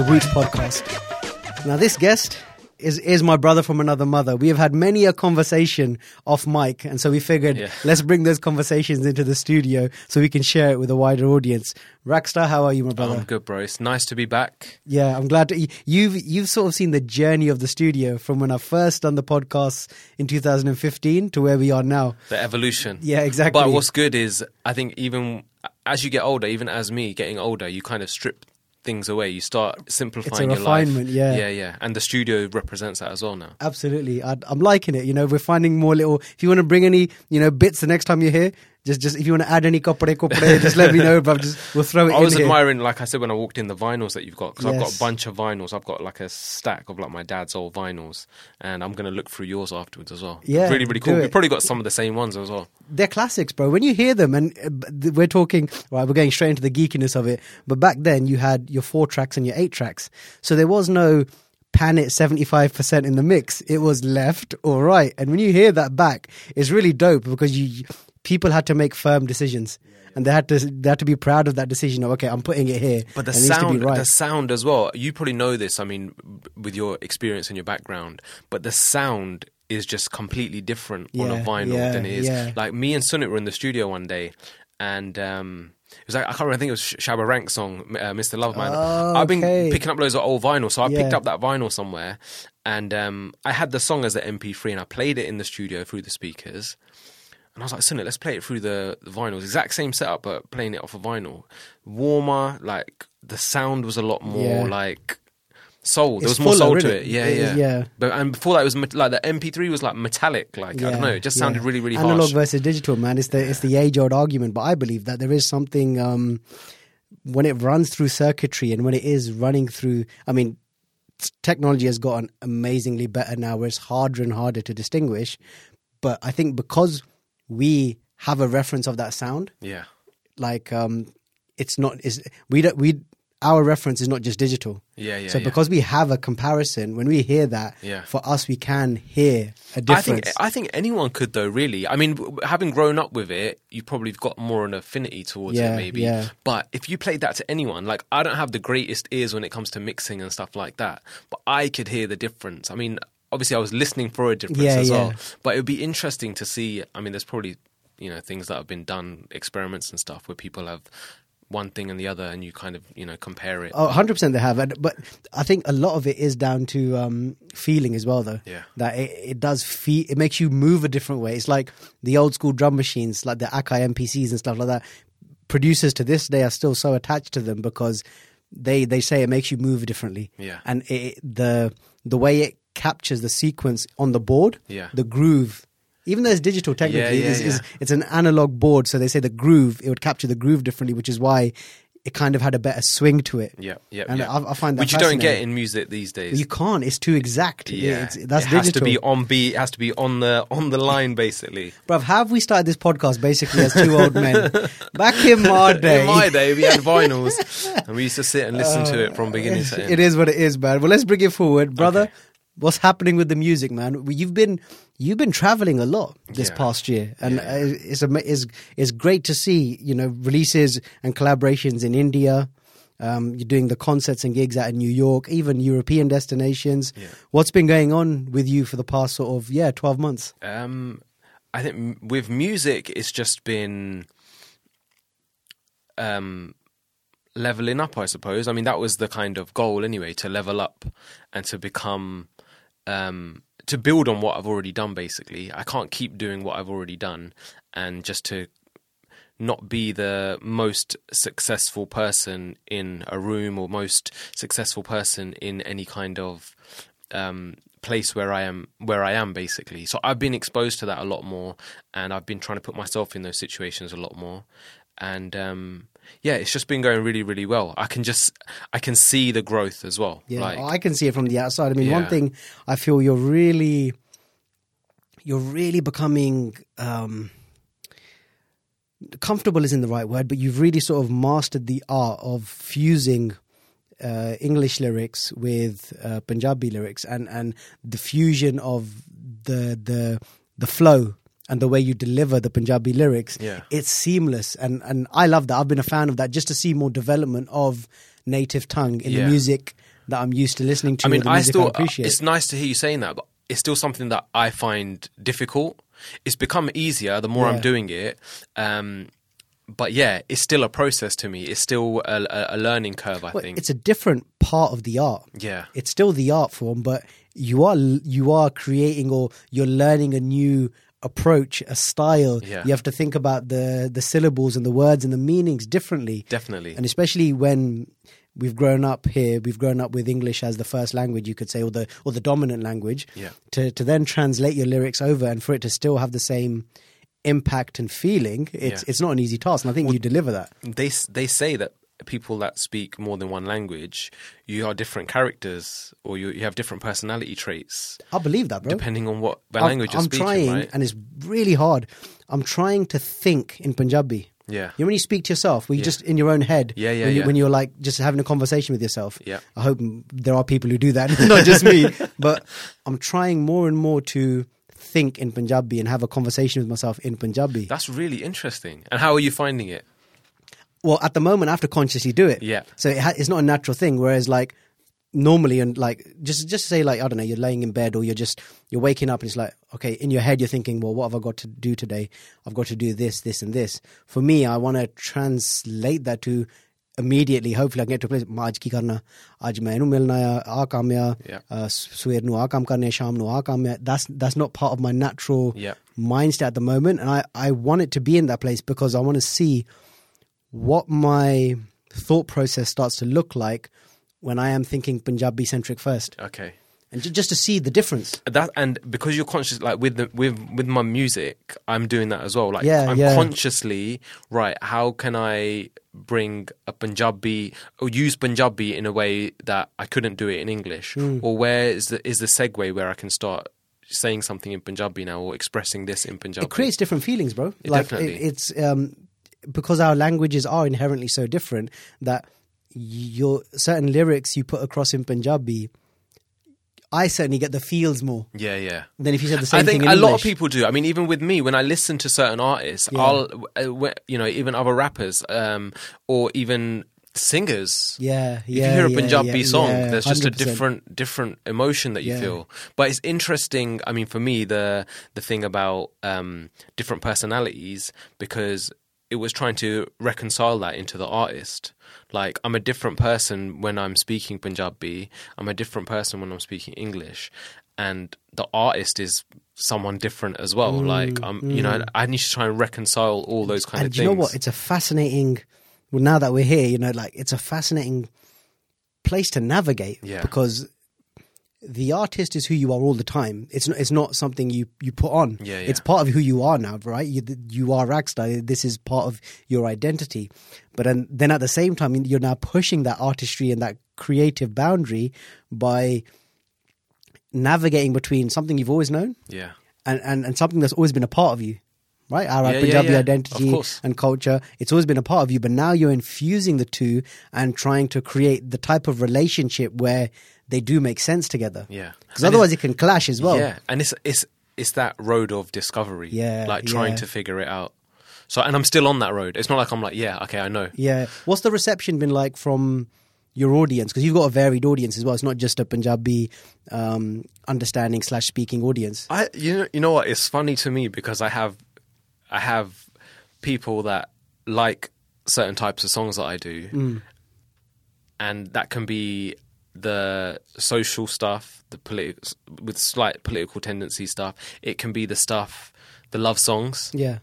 the Roots podcast. Now, this guest is is my brother from another mother. We have had many a conversation off mic, and so we figured Yeah. let's bring those conversations into the studio so we can share it with a wider audience. Raxstar, how are you, my brother? I'm good, bro. It's nice to be back. Yeah, I'm glad to, you've you've sort of seen the journey of the studio from when I first done the podcast in 2015 to where we are now. The evolution. Yeah, exactly. But what's good is, I think even as you get older, even as me getting older, you kind of strip things away. You start simplifying your refinement, life. yeah. yeah, yeah. And the studio represents that as well now. Absolutely, I, I'm liking it. You know, we're finding more little. If you want to bring any, you know, bits the next time you're here, just just if you want to add any kopre kopre, just let me know. But just we'll throw it in. I was here. admiring, like I said, when I walked in, the vinyls that you've got because I've got a bunch of vinyls. I've got like a stack of like my dad's old vinyls, and I'm gonna look through yours afterwards as well. Yeah, really, really cool. We've probably got some of the same ones as well. They're classics, bro. When you hear them, and uh, we're talking, right? We're going straight into the geekiness of it. But back then, you had your four tracks and your eight tracks, so there was no pan it 75% in the mix. It was left or right. And when you hear that back, it's really dope because you people had to make firm decisions. And they had to they had to be proud of that decision of okay, I'm putting it here. But the and it needs to sound, right. the sound as well. You probably know this. I mean, with your experience and your background, but the sound is just completely different on a vinyl yeah, than it is. yeah. Like me and Sunit were in the studio one day, and um, it was like I can't remember. I think it was Sh- Shabba Rank song, uh, "Mr. Loveman." Oh, I've been okay. picking up loads of old vinyl, so I picked up that vinyl somewhere, and um, I had the song as the MP3, and I played it in the studio through the speakers. And I was like, Sunit, let's play it through the, the vinyls. Exact same setup, but playing it off a vinyl. Warmer, like the sound was a lot more Yeah. like soul. There It's was more fuller, soul to innit? it. Yeah, It yeah, yeah. But and before that, it was like the MP3 was like metallic. Like I don't know, it just yeah. sounded really, really analog harsh. versus digital, man. It's the it's the age old argument, but I believe that there is something um, when it runs through circuitry and when it is running through. I mean, technology has gotten amazingly better now, where it's harder and harder to distinguish. But I think because we have a reference of that sound, Yeah, like um, it's not is we don't we our reference is not just digital. yeah, yeah. so yeah. because we have a comparison, when we hear that, Yeah. for us we can hear a difference. I think I think anyone could though. Really, I mean, having grown up with it, you probably got more of an affinity towards Yeah, it, maybe. yeah. But if you played that to anyone, like I don't have the greatest ears when it comes to mixing and stuff like that, but I could hear the difference. I mean, obviously, I was listening for a difference Yeah, as yeah. well. But it would be interesting to see. I mean, there's probably you know things that have been done, experiments and stuff, where people have one thing and the other, and you kind of you know compare it. Oh, 100% they have. But I think a lot of it is down to um, feeling as well, though. Yeah. That it, it does feel, it makes you move a different way. It's like the old school drum machines, like the Akai MPCs and stuff like that. Producers to this day are still so attached to them because they, they say it makes you move differently. Yeah. And it, the, the way it captures the sequence on the board, Yeah. the groove, even though it's digital technically, yeah, is, is, yeah. it's an analog board. So they say the groove, it would capture the groove differently, which is why it kind of had a better swing to it. Yeah, yeah, And yeah. I, I find that which you don't get in music these days. You can't. It's too exact. yeah, It's, that's it digital. has to be on beat. It has to be on the on the line, basically. Bruv, have we started this podcast basically as two old men? Back in my day. In my day, we had vinyls, and we used to sit and listen to it from beginning to uh, end. it is what it is, man. Well, let's bring it forward, brother. Okay. What's happening with the music, man? You've been you've been traveling a lot this Yeah. past year, and Yeah. it's it's it's great to see you know releases and collaborations in India. Um, you're doing the concerts and gigs out in New York, even European destinations. Yeah. What's been going on with you for the past sort of yeah twelve months? Um, I think with music, it's just been um, leveling up. I suppose. I mean, that was the kind of goal anyway, to level up and to become. Um, to build on what I've already done, basically, I can't keep doing what I've already done, and just to not be the most successful person in a room or most successful person in any kind of um, place where I am where I am basically. So I've been exposed to that a lot more and I've been trying to put myself in those situations a lot more. And um, yeah, it's just been going really, really well. I can just I can see the growth as well. Yeah, Like, I can see it from the outside. I mean, one thing I feel you're really, you're really becoming um, comfortable isn't the right word, but you've really sort of mastered the art of fusing uh, English lyrics with uh, Punjabi lyrics, and and the fusion of the the the flow and the way you deliver the Punjabi lyrics. Yeah. It's seamless, and and I love that. I've been a fan of that just to see more development of native tongue in the music that I'm used to listening to. I mean, I still. appreciate. It's nice to hear you saying that, but it's still something that I find difficult. It's become easier the more Yeah. I'm doing it. Um, but yeah, it's still a process to me. It's still a, a, a learning curve. I Well, think. it's a different part of the art. yeah. It's still the art form, but you are you are creating or you're learning a new approach, a style. Yeah. You have to think about the the syllables and the words and the meanings differently. Definitely. and especially when we've grown up here we've grown up with english as the first language you could say or the or the dominant language Yeah. to to then translate your lyrics over and for it to still have the same impact and feeling it's Yeah. it's not an easy task and i think you deliver that they they say that people that speak more than one language, you are different characters, or you you have different personality traits i believe that bro depending on what I'm- language you're I'm speaking. trying right? and it's really hard i'm trying to think in punjabi Yeah. You know when you speak to yourself, when you Yeah. just in your own head, Yeah, yeah, when, you, yeah. when you're like just having a conversation with yourself. Yeah. I hope there are people who do that, not just me. But I'm trying more and more to think in Punjabi and have a conversation with myself in Punjabi. That's really interesting. And how are you finding it? well, at the moment, I have to consciously do it. Yeah. So it ha- it's not a natural thing. Whereas, like, normally, and like, just just say, like, I don't know, you're laying in bed or you're just, you're waking up and it's like, okay, in your head, you're thinking, well, what have I got to do today? I've got to do this, this, and this. For me, I want to translate that to immediately, hopefully, I get to a place, ਮੈਂ uh, that's that's not part of my natural yeah. mindset at the moment and I I want it to be in that place because I want to see what my thought process starts to look like when I am thinking Punjabi centric first, Okay. and just to see the difference. That and because you're conscious, like with the with with my music, I'm doing that as well. Like Yeah, I'm yeah. consciously right. How can I bring a Punjabi or use Punjabi in a way that I couldn't do it in English? Hmm. Or where is the is the segue where I can start saying something in Punjabi now or expressing this in Punjabi? It creates different feelings, bro. It like definitely. it, it's um, because our languages are inherently so different that your certain lyrics you put across in Punjabi, I certainly get the feels more yeah, yeah. than if you said the same I think a lot of people do. I mean, even with me, when I listen to certain artists, Yeah. I'll, uh, you know, even other rappers, um, or even singers. Yeah, yeah. If you hear a yeah, Punjabi yeah, song, yeah, there's just a 100%. different, different emotion that you feel. But it's interesting. I mean, for me, the the thing about um, different personalities because it was trying to reconcile that into the artist. Like, I'm a different person when I'm speaking Punjabi. I'm a different person when I'm speaking English, and the artist is someone different as well. like, um, you know, I need to try and reconcile all those kind Mm, and of you things. know what? It's a fascinating. Well, now that we're here, you know, like it's a fascinating place to navigate Yeah. because the artist is who you are all the time. It's not. It's not something you you put on. Yeah, yeah. It's part of who you are now, right? You you are Raxstar. This is part of your identity. But then, then at the same time, you're now pushing that artistry and that creative boundary by navigating between something you've always known yeah, and, and, and something that's always been a part of you, right? Our Yeah, Punjabi identity and culture, it's always been a part of you, but now you're infusing the two and trying to create the type of relationship where they do make sense together. yeah. Because otherwise it can clash as well. Yeah, and it's it's it's that road of discovery. Yeah, like trying yeah. to figure it out. So, and I'm still on that road. It's not like I'm like, yeah, okay, I know. Yeah. What's the reception been like from your audience? Because you've got a varied audience as well. It's not just a Punjabi um, understanding slash speaking audience. I you know you know what? It's funny to me because I have I have people that like certain types of songs that I do, Mm. and that can be the social stuff, the politi- with slight political tendency stuff. It can be the stuff, the love songs. Yeah.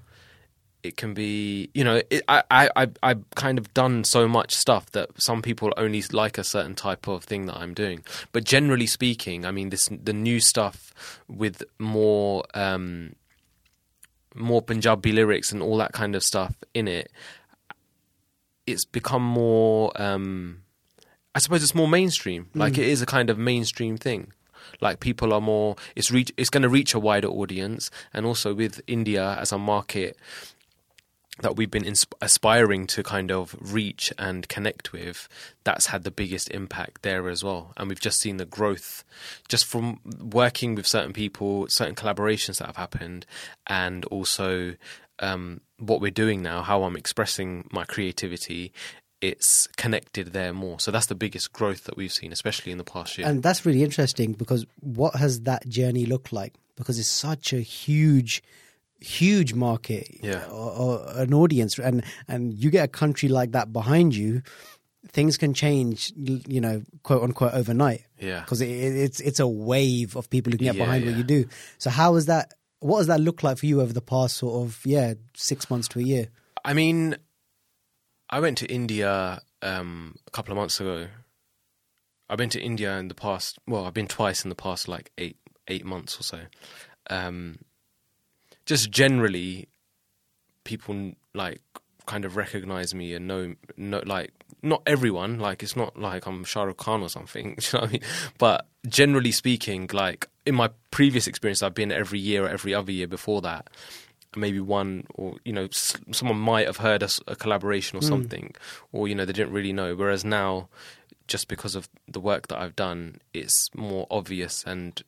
it can be you know it, I, I I've kind of done so much stuff that some people only like a certain type of thing that I'm doing but generally speaking I mean this the new stuff with more um more Punjabi lyrics and all that kind of stuff in it it's become more um I suppose it's more mainstream like it is a kind of mainstream thing like people are more it's reach it's going to reach a wider audience and also with India as a market that we've been insp- aspiring to kind of reach and connect with, that's had the biggest impact there as well. And we've just seen the growth just from working with certain people, certain collaborations that have happened, and also um, what we're doing now, how I'm expressing my creativity. It's connected there more. So that's the biggest growth that we've seen, especially in the past year. And that's really interesting because what has that journey looked like? Because it's such a huge, huge market, Yeah. or, or an audience, and and you get a country like that behind you, things can change, you know, quote unquote overnight. Yeah. because it, it- it's it's a wave of people who can get Yeah, behind what you do. So how is that? What does that look like for you over the past sort of yeah six months to a year? I mean, I went to India um, a couple of months ago. I've been to India in the past. Well, I've been twice in the past like eight eight months or so. Um, just generally, people like kind of recognize me and know, know like not everyone. Like it's not like I'm Shah Rukh Khan or something. You know what I mean? But generally speaking, like in my previous experience, I've been every year or every other year before that maybe one or you know s- someone might have heard a collaboration or something or you know they didn't really know. Whereas now just because of the work that I've done it's more obvious and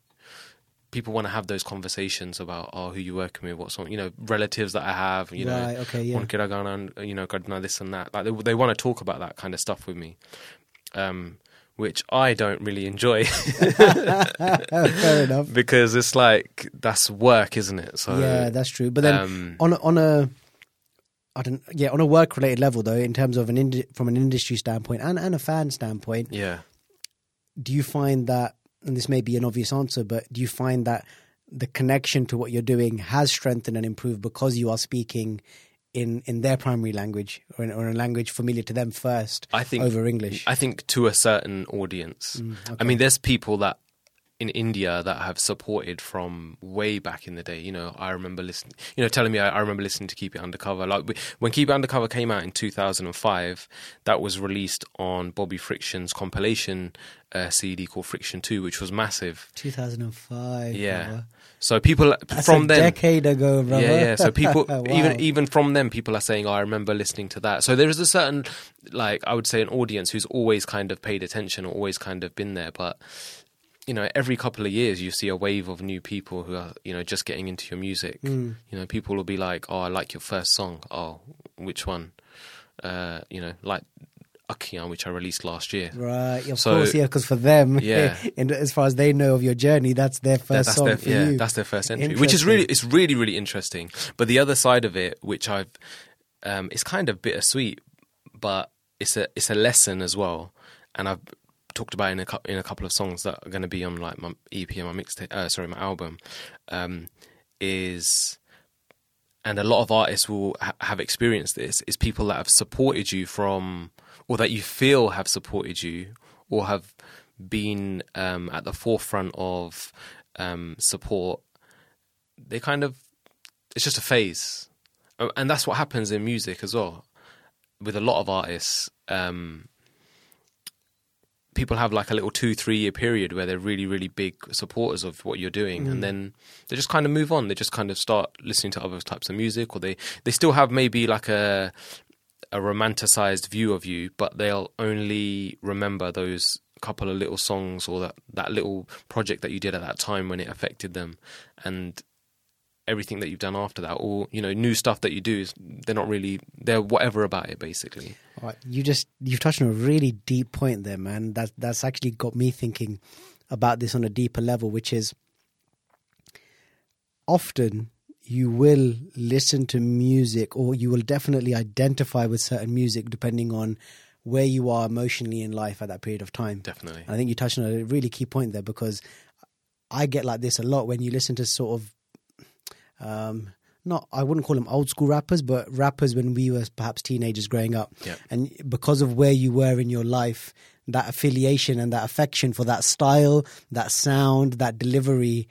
people want to have those conversations about oh who you working with what song you know relatives that I have you Right, know okay, yeah. and you know Gardner this and that. Like they, they want to talk about that kind of stuff with me. Um which I don't really enjoy Fair enough. because it's like that's work isn't it so yeah, that's true. But then um, on a, on a I don't yeah on a work related level though, in terms of an from an industry standpoint and and a fan standpoint, yeah do you find that and this may be an obvious answer, but do you find that the connection to what you're doing has strengthened and improved because you are speaking in in their primary language or in, or in a language familiar to them first I think over English? I think to a certain audience. I mean, there's people that in India that have supported from way back in the day. You know, I remember listening. You know, telling me I, I remember listening to Keep It Undercover. Like we- when Keep It Undercover came out in 2005, that was released on Bobby Friction's compilation uh, CD called Friction Two, which was massive. 2005. Yeah. So people That's from a then. decade ago, brother. Yeah, yeah. So people, Wow. even even from them, people are saying, "Oh, I remember listening to that." So there is a certain, like, I would say, an audience who's always kind of paid attention or always kind of been there. But you know, every couple of years, you see a wave of new people who are, you know, just getting into your music. Hmm. You know, people will be like, "Oh, I like your first song. Oh, which one?" Uh, you know, like Akian, which I released last year. Right, of So- course, yeah, because for them, Yeah. and as far as they know of your journey, that's their That- first that's song their, for yeah, you. that's their first entry, which is really it's really really interesting. But the other side of it, which I've, um, it's kind of bittersweet, but it's a it's a lesson as well, and I've talked about it in a in a couple of songs that are going to be on like my EP and my mixtape, uh, sorry, my album, um, is. And a lot of artists will ha- have experienced this. Is people that have supported you from, or that you feel have supported you, or have been um, at the forefront of um, support, they kind of it's just a phase, Uh, and that's what happens in music as well. With a lot of artists, um, people have like a little two three year period where they're really really big supporters of what you're doing, and then they just kind of move on. They just kind of start listening to other types of music, or they they still have maybe like a a romanticized view of you, but they'll only remember those couple of little songs or that, that little project that you did at that time when it affected them. And everything that you've done after that, or, you know, new stuff that you do, is they're not really, they're whatever about it, basically. All right, you just you've touched on a really deep point there, man. That that's actually got me thinking about this on a deeper level, which is often you will listen to music or you will definitely identify with certain music depending on where you are emotionally in life at that period of time. Definitely. And I think you touched on a really key point there because I get like this a lot when you listen to sort of um not I wouldn't call them old school rappers, but rappers when we were perhaps teenagers growing up. Yeah. And because of where you were in your life, that affiliation and that affection for that style, that sound, that delivery,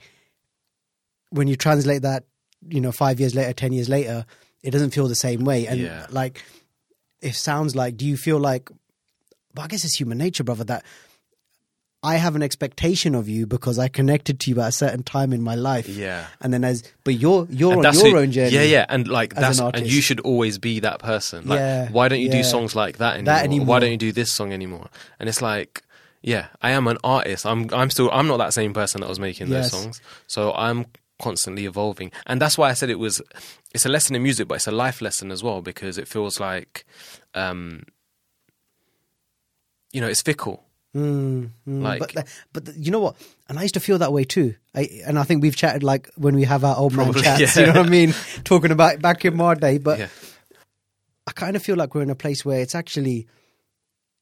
when you translate that, you know, five years later, ten years later, it doesn't feel the same way. And Yeah. like it sounds like do you feel like but I guess it's human nature, brother, that I have an expectation of you because I connected to you at a certain time in my life. Yeah. And then as but you're you're And on your who- own journey. Yeah, yeah, and like as an that's and you should always be that person. Like, Yeah, why don't you yeah. do songs like that anymore? That anymore. Why don't you do this song anymore? And it's like, yeah, I am an artist. I'm I'm still I'm not that same person that was making Yes. those songs. So I'm constantly evolving, and that's why I said it was. It's a lesson in music, but it's a life lesson as well because it feels like. um you know, it's fickle. Mm, mm, Like- but, but you know what? And I used to feel that way too. I, and I think we've chatted like when we have our old man chats. yeah. You know what I mean? Talking about back in my day. But yeah, I kind of feel like we're in a place where it's actually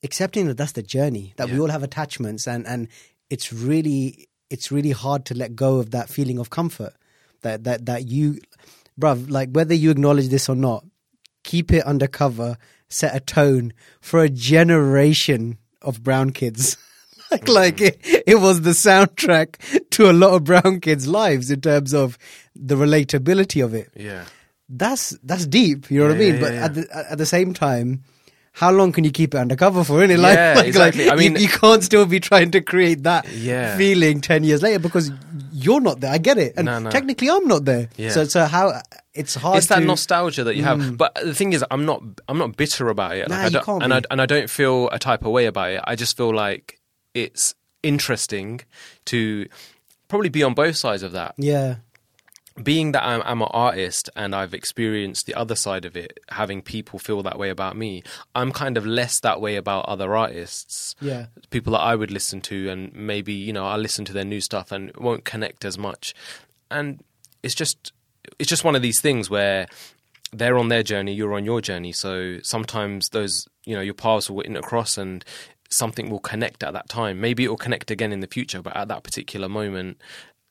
accepting that that's the journey. That we all have attachments, and and it's really it's really hard to let go of that feeling of comfort. That that that you, bruv, like whether you acknowledge this or not, keep it undercover. Set a tone for a generation of brown kids. like, mm. like it, it was the soundtrack to a lot of brown kids' lives in terms of the relatability of it yeah. that's that's deep. You know what I mean? yeah, but yeah. at the at the same time, how long can you keep it undercover for? Innit? Like, Yeah, like, exactly. like, I mean- you, you can't still be trying to create that Yeah. feeling ten years later because you're not there. I get it, and No, no. technically, I'm not there. Yeah. So, so how it's hard. it's that to, nostalgia that you have. Mm. But the thing is, I'm not I'm not bitter about it. Nah, I don't, can't and I and I don't feel a type of way about it. I just feel like it's interesting to probably be on both sides of that. Yeah, Being that I'm, I'm an artist and I've experienced the other side of it, having people feel that way about me, I'm kind of less that way about other artists. yeah, people that I would listen to, and maybe you know I listen to their new stuff and won't connect as much. And it's just it's just one of these things where they're on their journey, you're on your journey. So sometimes those you know your paths will intercross and something will connect at that time. Maybe it will connect again in the future, but at that particular moment.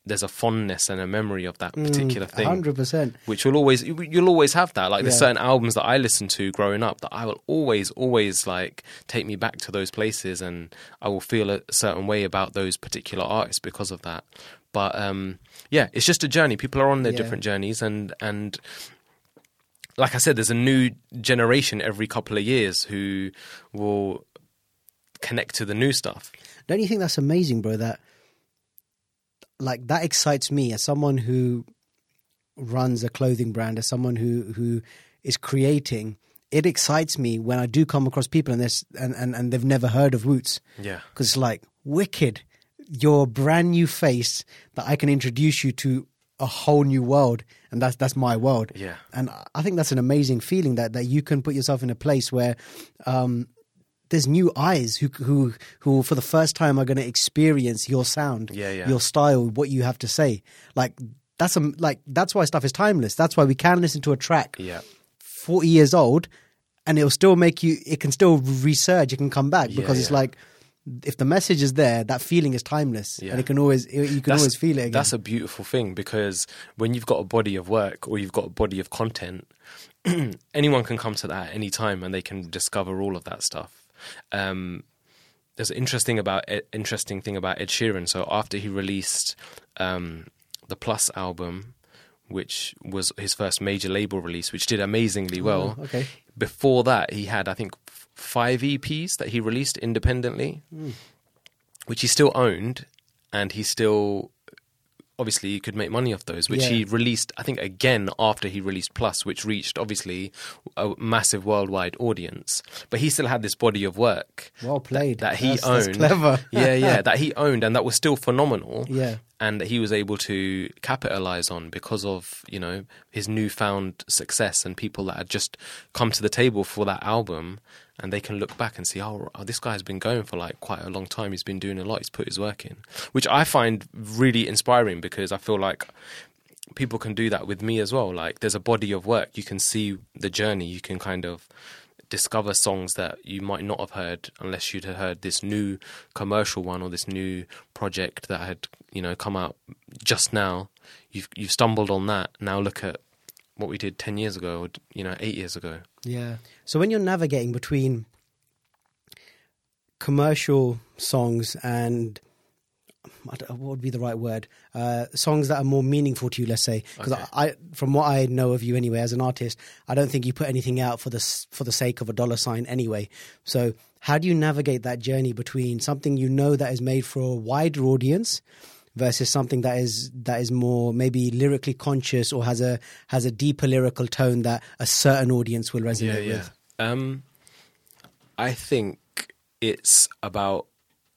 There's a fondness and a memory of that particular thing hundred percent. which will always you'll always have that like there's Yeah. certain albums that i listened to growing up that i will always always like take me back to those places and i will feel a certain way about those particular artists because of that but um yeah it's just a journey people are on their Yeah. different journeys and and like i said there's a new generation every couple of years who will connect to the new stuff Don't you think that's amazing, bro? That like that excites me as someone who runs a clothing brand, as someone who who is creating. It excites me when I do come across people and this and, and, and they've never heard of Wootz yeah because it's like wicked. You're brand new face that I can introduce you to a whole new world, and that's that's my world. Yeah. and I think that's an amazing feeling that that you can put yourself in a place where um, there's new eyes who who who for the first time are going to experience your sound, Yeah, yeah. your style, what you have to say. Like that's a like that's why stuff is timeless. That's why we can listen to a track yeah 40 years old and it'll still make you it can still resurge it can come back Yeah, because it's like if the message is there that feeling is timeless Yeah. and it can always you can always feel it again That's a beautiful thing because when you've got a body of work or you've got a body of content, anyone can come to that at any time and they can discover all of that stuff. Um, there's an interesting about interesting thing about Ed Sheeran. So after he released um, the Plus album, which was his first major label release, which did amazingly well. Oh, okay. Before that, he had I think f- five EPs that he released independently, which he still owned, and he still obviously he could make money off those, which Yeah. he released I think again after he released Plus, which reached obviously a massive worldwide audience. But he still had this body of work well played that he That's- that's owned. clever yeah, yeah, that he owned, and that was still phenomenal. Yeah. and that he was able to capitalize on because of you know his newfound success and people that had just come to the table for that album, and they can look back and see, oh, oh, this guy's been going for like quite a long time. He's been doing a lot. He's put his work in, which I find really inspiring because I feel like people can do that with me as well. Like there's a body of work. You can see the journey. You can kind of discover songs that you might not have heard unless you'd heard this new commercial one or this new project that had you know come out just now. You've you've stumbled on that. Now look at what we did ten years ago, or you know eight years ago. yeah so when you're navigating between commercial songs and what would be the right word? Uh, songs that are more meaningful to you, let's say. Because Okay. I, from what I know of you anyway, as an artist, I don't think you put anything out for the for the sake of a dollar sign anyway. So, how do you navigate that journey between something you know that is made for a wider audience versus something that is that is more maybe lyrically conscious or has a has a deeper lyrical tone that a certain audience will resonate with? Um, I think it's about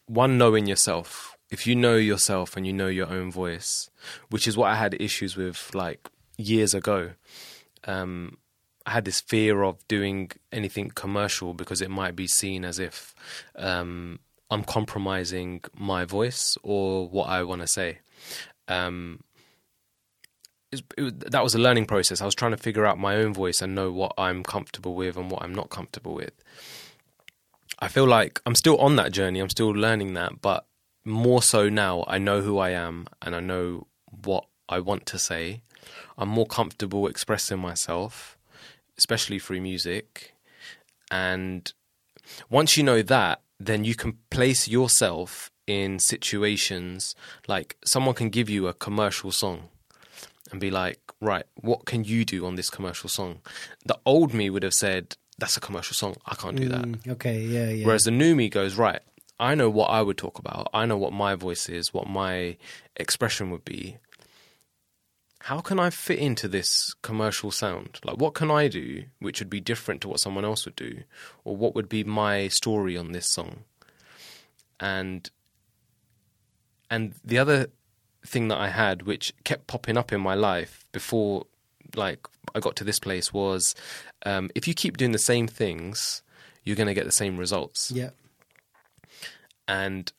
one knowing yourself. If you know yourself and you know your own voice, which is what I had issues with like years ago. Um, I had this fear of doing anything commercial because it might be seen as if um, I'm compromising my voice or what I want to say. Um, it, it, that was a learning process. I was trying to figure out my own voice and know what I'm comfortable with and what I'm not comfortable with. I feel like I'm still on that journey. I'm still learning that, but more so now, I know who I am and I know what I want to say. I'm more comfortable expressing myself, especially through music. And once you know that, then you can place yourself in situations like someone can give you a commercial song and be like, right, what can you do on this commercial song? The old me would have said, that's a commercial song. I can't do that. Mm, okay, yeah, yeah. Whereas the new me goes, right, I know what I would talk about. I know what my voice is, what my expression would be. How can I fit into this commercial sound? Like, what can I do which would be different to what someone else would do? Or what would be my story on this song? And and the other thing that I had, which kept popping up in my life before, like I got to this place, was um, if you keep doing the same things, you're going to get the same results. yeah. And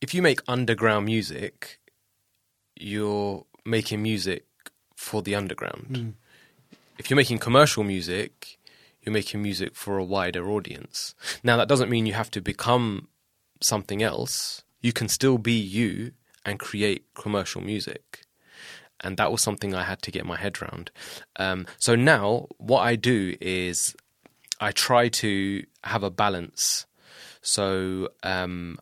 if you make underground music, you're making music for the underground. Mm. If you're making commercial music, you're making music for a wider audience. Now, that doesn't mean you have to become something else. You can still be you and create commercial music. And that was something I had to get my head around. Um, so now, what I do is I try to have a balance. So, um,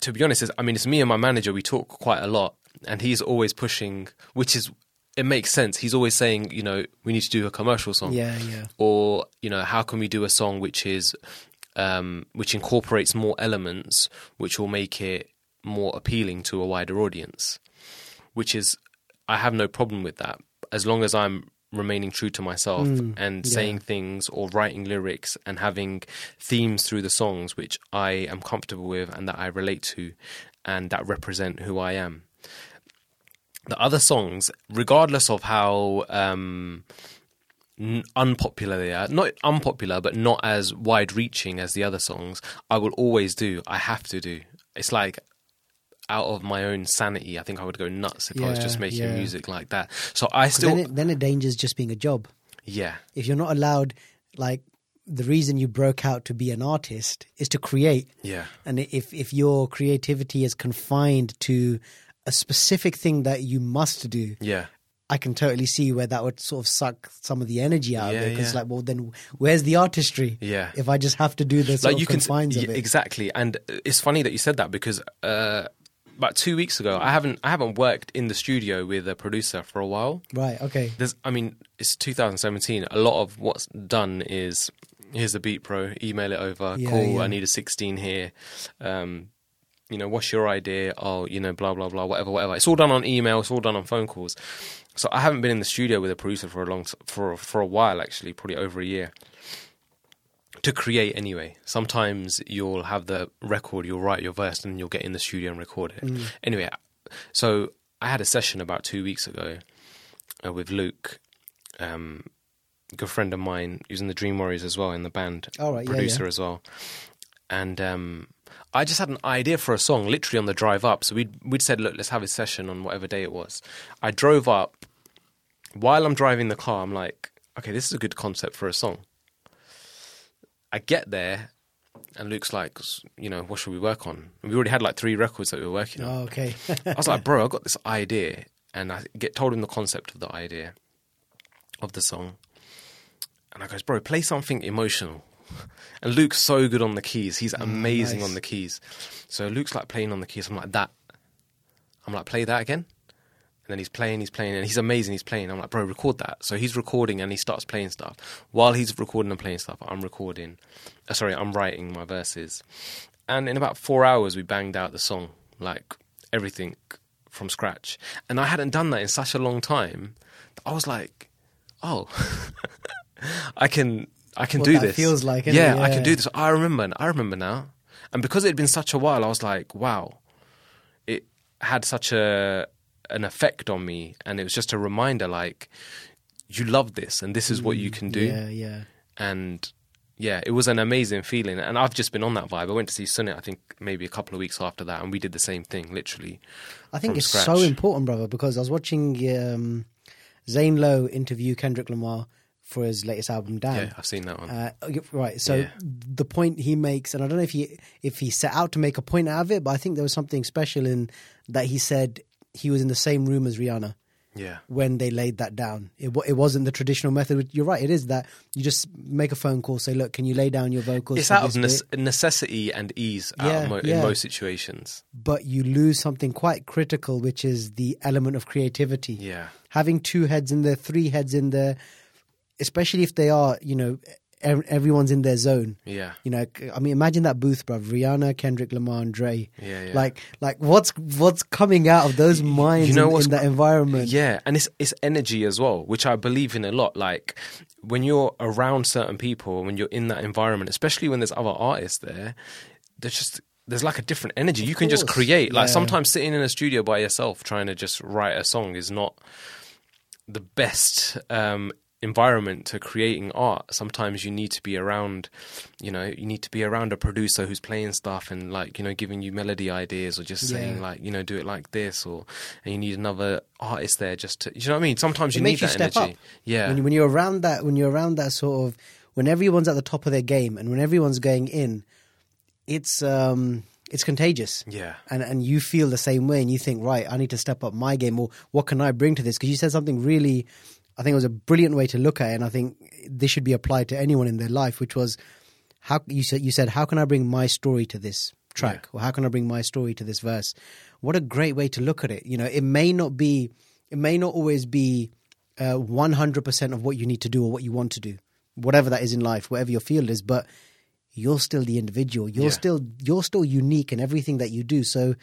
to be honest, I mean, it's me and my manager. We talk quite a lot, and he's always pushing, which is it makes sense. He's always saying, you know, we need to do a commercial song Yeah, yeah. or you know how can we do a song which is um, which incorporates more elements which will make it more appealing to a wider audience which is i have no problem with that as long as i'm remaining true to myself and yeah. saying things or writing lyrics and having themes through the songs which i am comfortable with and that i relate to and that represent who i am the other songs regardless of how um, unpopular they are. Not unpopular, but not as wide reaching as the other songs. I will always do. I have to do. It's like out of my own sanity. I think I would go nuts if I was just making yeah. music like that. So I still, then, it, then it dangers just being a job. yeah, If you're not allowed, like, the reason you broke out to be an artist is to create. yeah, And if if your creativity is confined to a specific thing that you must do, yeah, I can totally see where that would sort of suck some of the energy out Yeah, of it. Because yeah. like, well, then where's the artistry? yeah. If I just have to do this, like you can confines yeah, exactly and it's funny that you said that because uh about two weeks ago i haven't i haven't worked in the studio with a producer for a while right. Okay. there's i mean it's 2017 a lot of what's done is here's the beat pro email it over Yeah, cool i need a 16 here um you know what's your idea oh you know blah blah blah whatever whatever it's all done on email it's all done on phone calls so i haven't been in the studio with a producer for a long for for a while actually probably over a year to create anyway sometimes you'll have the record you'll write your verse and you'll get in the studio and record it Mm. anyway so i had a session about two weeks ago uh, with luke um good friend of mine who's in the dream warriors as well in the band All right. Yeah. producer Yeah. as well and um I just had an idea for a song literally on the drive up. So we'd we'd said, look, let's have a session on whatever day it was. I drove up. While I'm driving the car, I'm like, okay, this is a good concept for a song. I get there, and Luke's like, you know, what should we work on? And we already had like three records that we were working on. Oh, okay. I was like, bro, I got this idea, and I get told him the concept of the idea of the song, and I goes, bro, play something emotional. And Luke's so good on the keys; he's amazing nice. on the keys. So Luke's like playing on the keys. I'm like that. I'm like, play that again. And then he's playing, he's playing, and he's amazing. He's playing. I'm like, bro, record that. So he's recording, and he starts playing stuff. While he's recording and playing stuff, I'm recording. Uh, sorry, I'm writing my verses. And in about four hours, we banged out the song, like everything from scratch. And I hadn't done that in such a long time. I was like, oh, I can, I can do this. feels like, innit? yeah, I can do this. I remember. I remember now. And because it had been such a while, I was like, wow, it had such a an effect on me, and it was just a reminder, like you love this and this is what you can do. Yeah, yeah. And yeah, it was an amazing feeling. And I've just been on that vibe. I went to see Sunit, I think maybe a couple of weeks after that, and we did the same thing, literally. I think it's scratch. so important, brother, because I was watching um, Zane Lowe interview Kendrick Lamar for his latest album, Damn. Yeah, I've seen that one. Uh, right. So Yeah. the point he makes, and I don't know if he if he set out to make a point out of it, but I think there was something special in that he said he was in the same room as Rihanna yeah. when they laid that down. It it wasn't the traditional method. You're right. It is that you just make a phone call, say, "Look, can you lay down your vocals?" It's out of bit?" necessity and ease out Yeah, mo- yeah. in most situations. But you lose something quite critical, which is the element of creativity. Yeah. having two heads in there, three heads in there, especially if they are, you know, ev- everyone's in their zone. Yeah. You know, I mean, imagine that booth, bro. Rihanna, Kendrick Lamar, and Dre. Yeah, yeah. Like, like what's what's coming out of those minds know in, in that environment? Yeah, and it's it's energy as well, which I believe in a lot. Like when you're around certain people, when you're in that environment, especially when there's other artists there, there's just there's like a different energy. you can just create. Like yeah. sometimes sitting in a studio by yourself trying to just write a song is not the best um environment to creating art sometimes you need to be around you know you need to be around a producer who's playing stuff and like you know giving you melody ideas or just saying like you know do it like this or and you need another artist there just to you know what I mean? Sometimes It you need you that energy. up. yeah. When, when you're around that, when you're around that sort of, when everyone's at the top of their game and when everyone's going in, it's um, it's contagious. yeah. And and you feel the same way and you think right i need to step up my game or what can i bring to this? Because you said something really i think it was a brilliant way to look at it and i think this should be applied to anyone in their life which was how you said you said how can i bring my story to this track or how can i bring my story to this verse what a great way to look at it you know it may not be it may not always be uh, 100% of what you need to do or what you want to do whatever that is in life whatever your field is but you're still the individual. You're Yeah. still you're still unique in everything that you do. So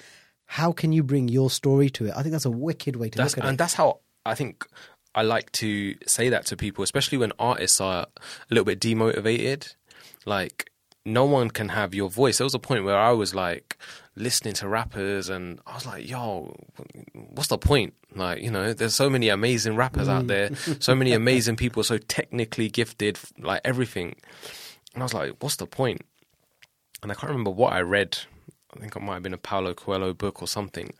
how can you bring your story to it? I think that's a wicked way to that's look at and it. And that's how I think I like to say that to people, especially when artists are a little bit demotivated. Like no one can have your voice. There was a point where I was like listening to rappers, and I was like, "Yo, what's the point?" Like you know, there's so many amazing rappers out hmm. there, so many amazing people, so technically gifted, like everything. And I was like, "What's the point?" And I can't remember what I read. I think it might have been a Paulo Coelho book or something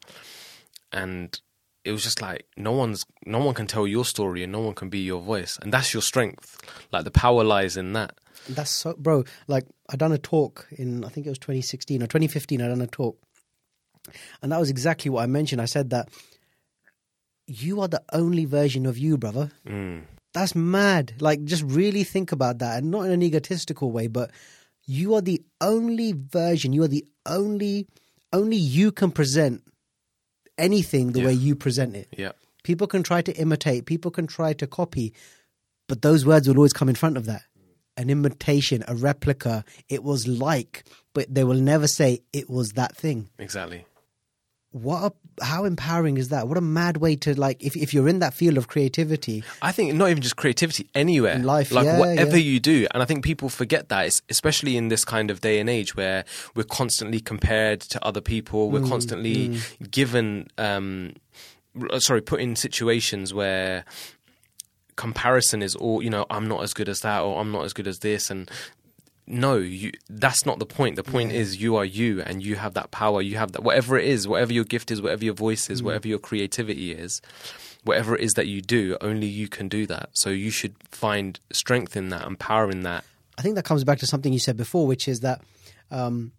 and it was just like no one's no one can tell your story and no one can be your voice and that's your strength like the power lies in that That's so, bro. Like I done a talk in I think it was 2016 or 2015. I done a talk, and that was exactly what I mentioned. I said that you are the only version of you, brother. mm. That's mad. Like just really think about that, and not in an egotistical way, but you are the only version. You are the only only you can present anything the Yeah. way you present it. yeah People can try to imitate, people can try to copy, but those words will always come in front of that. An imitation, a replica, it was like, but they will never say it was that thing. exactly What a, how empowering is that? What a mad way to like if if you're in that field of creativity, I think not even just creativity anywhere In life, like yeah, whatever yeah. you do and I think people forget that it's, especially in this kind of day and age where we're constantly compared to other people Mm, we're constantly given um sorry put in situations where comparison is all you know I'm not as good as that or I'm not as good as this and no you that's not the point. The point is you are you and you have that power. You have that whatever it is whatever your gift is whatever your voice is whatever your creativity is whatever it is that you do only you can do that. So you should find strength in that and power in that. I think that comes back to something you said before, which is that um,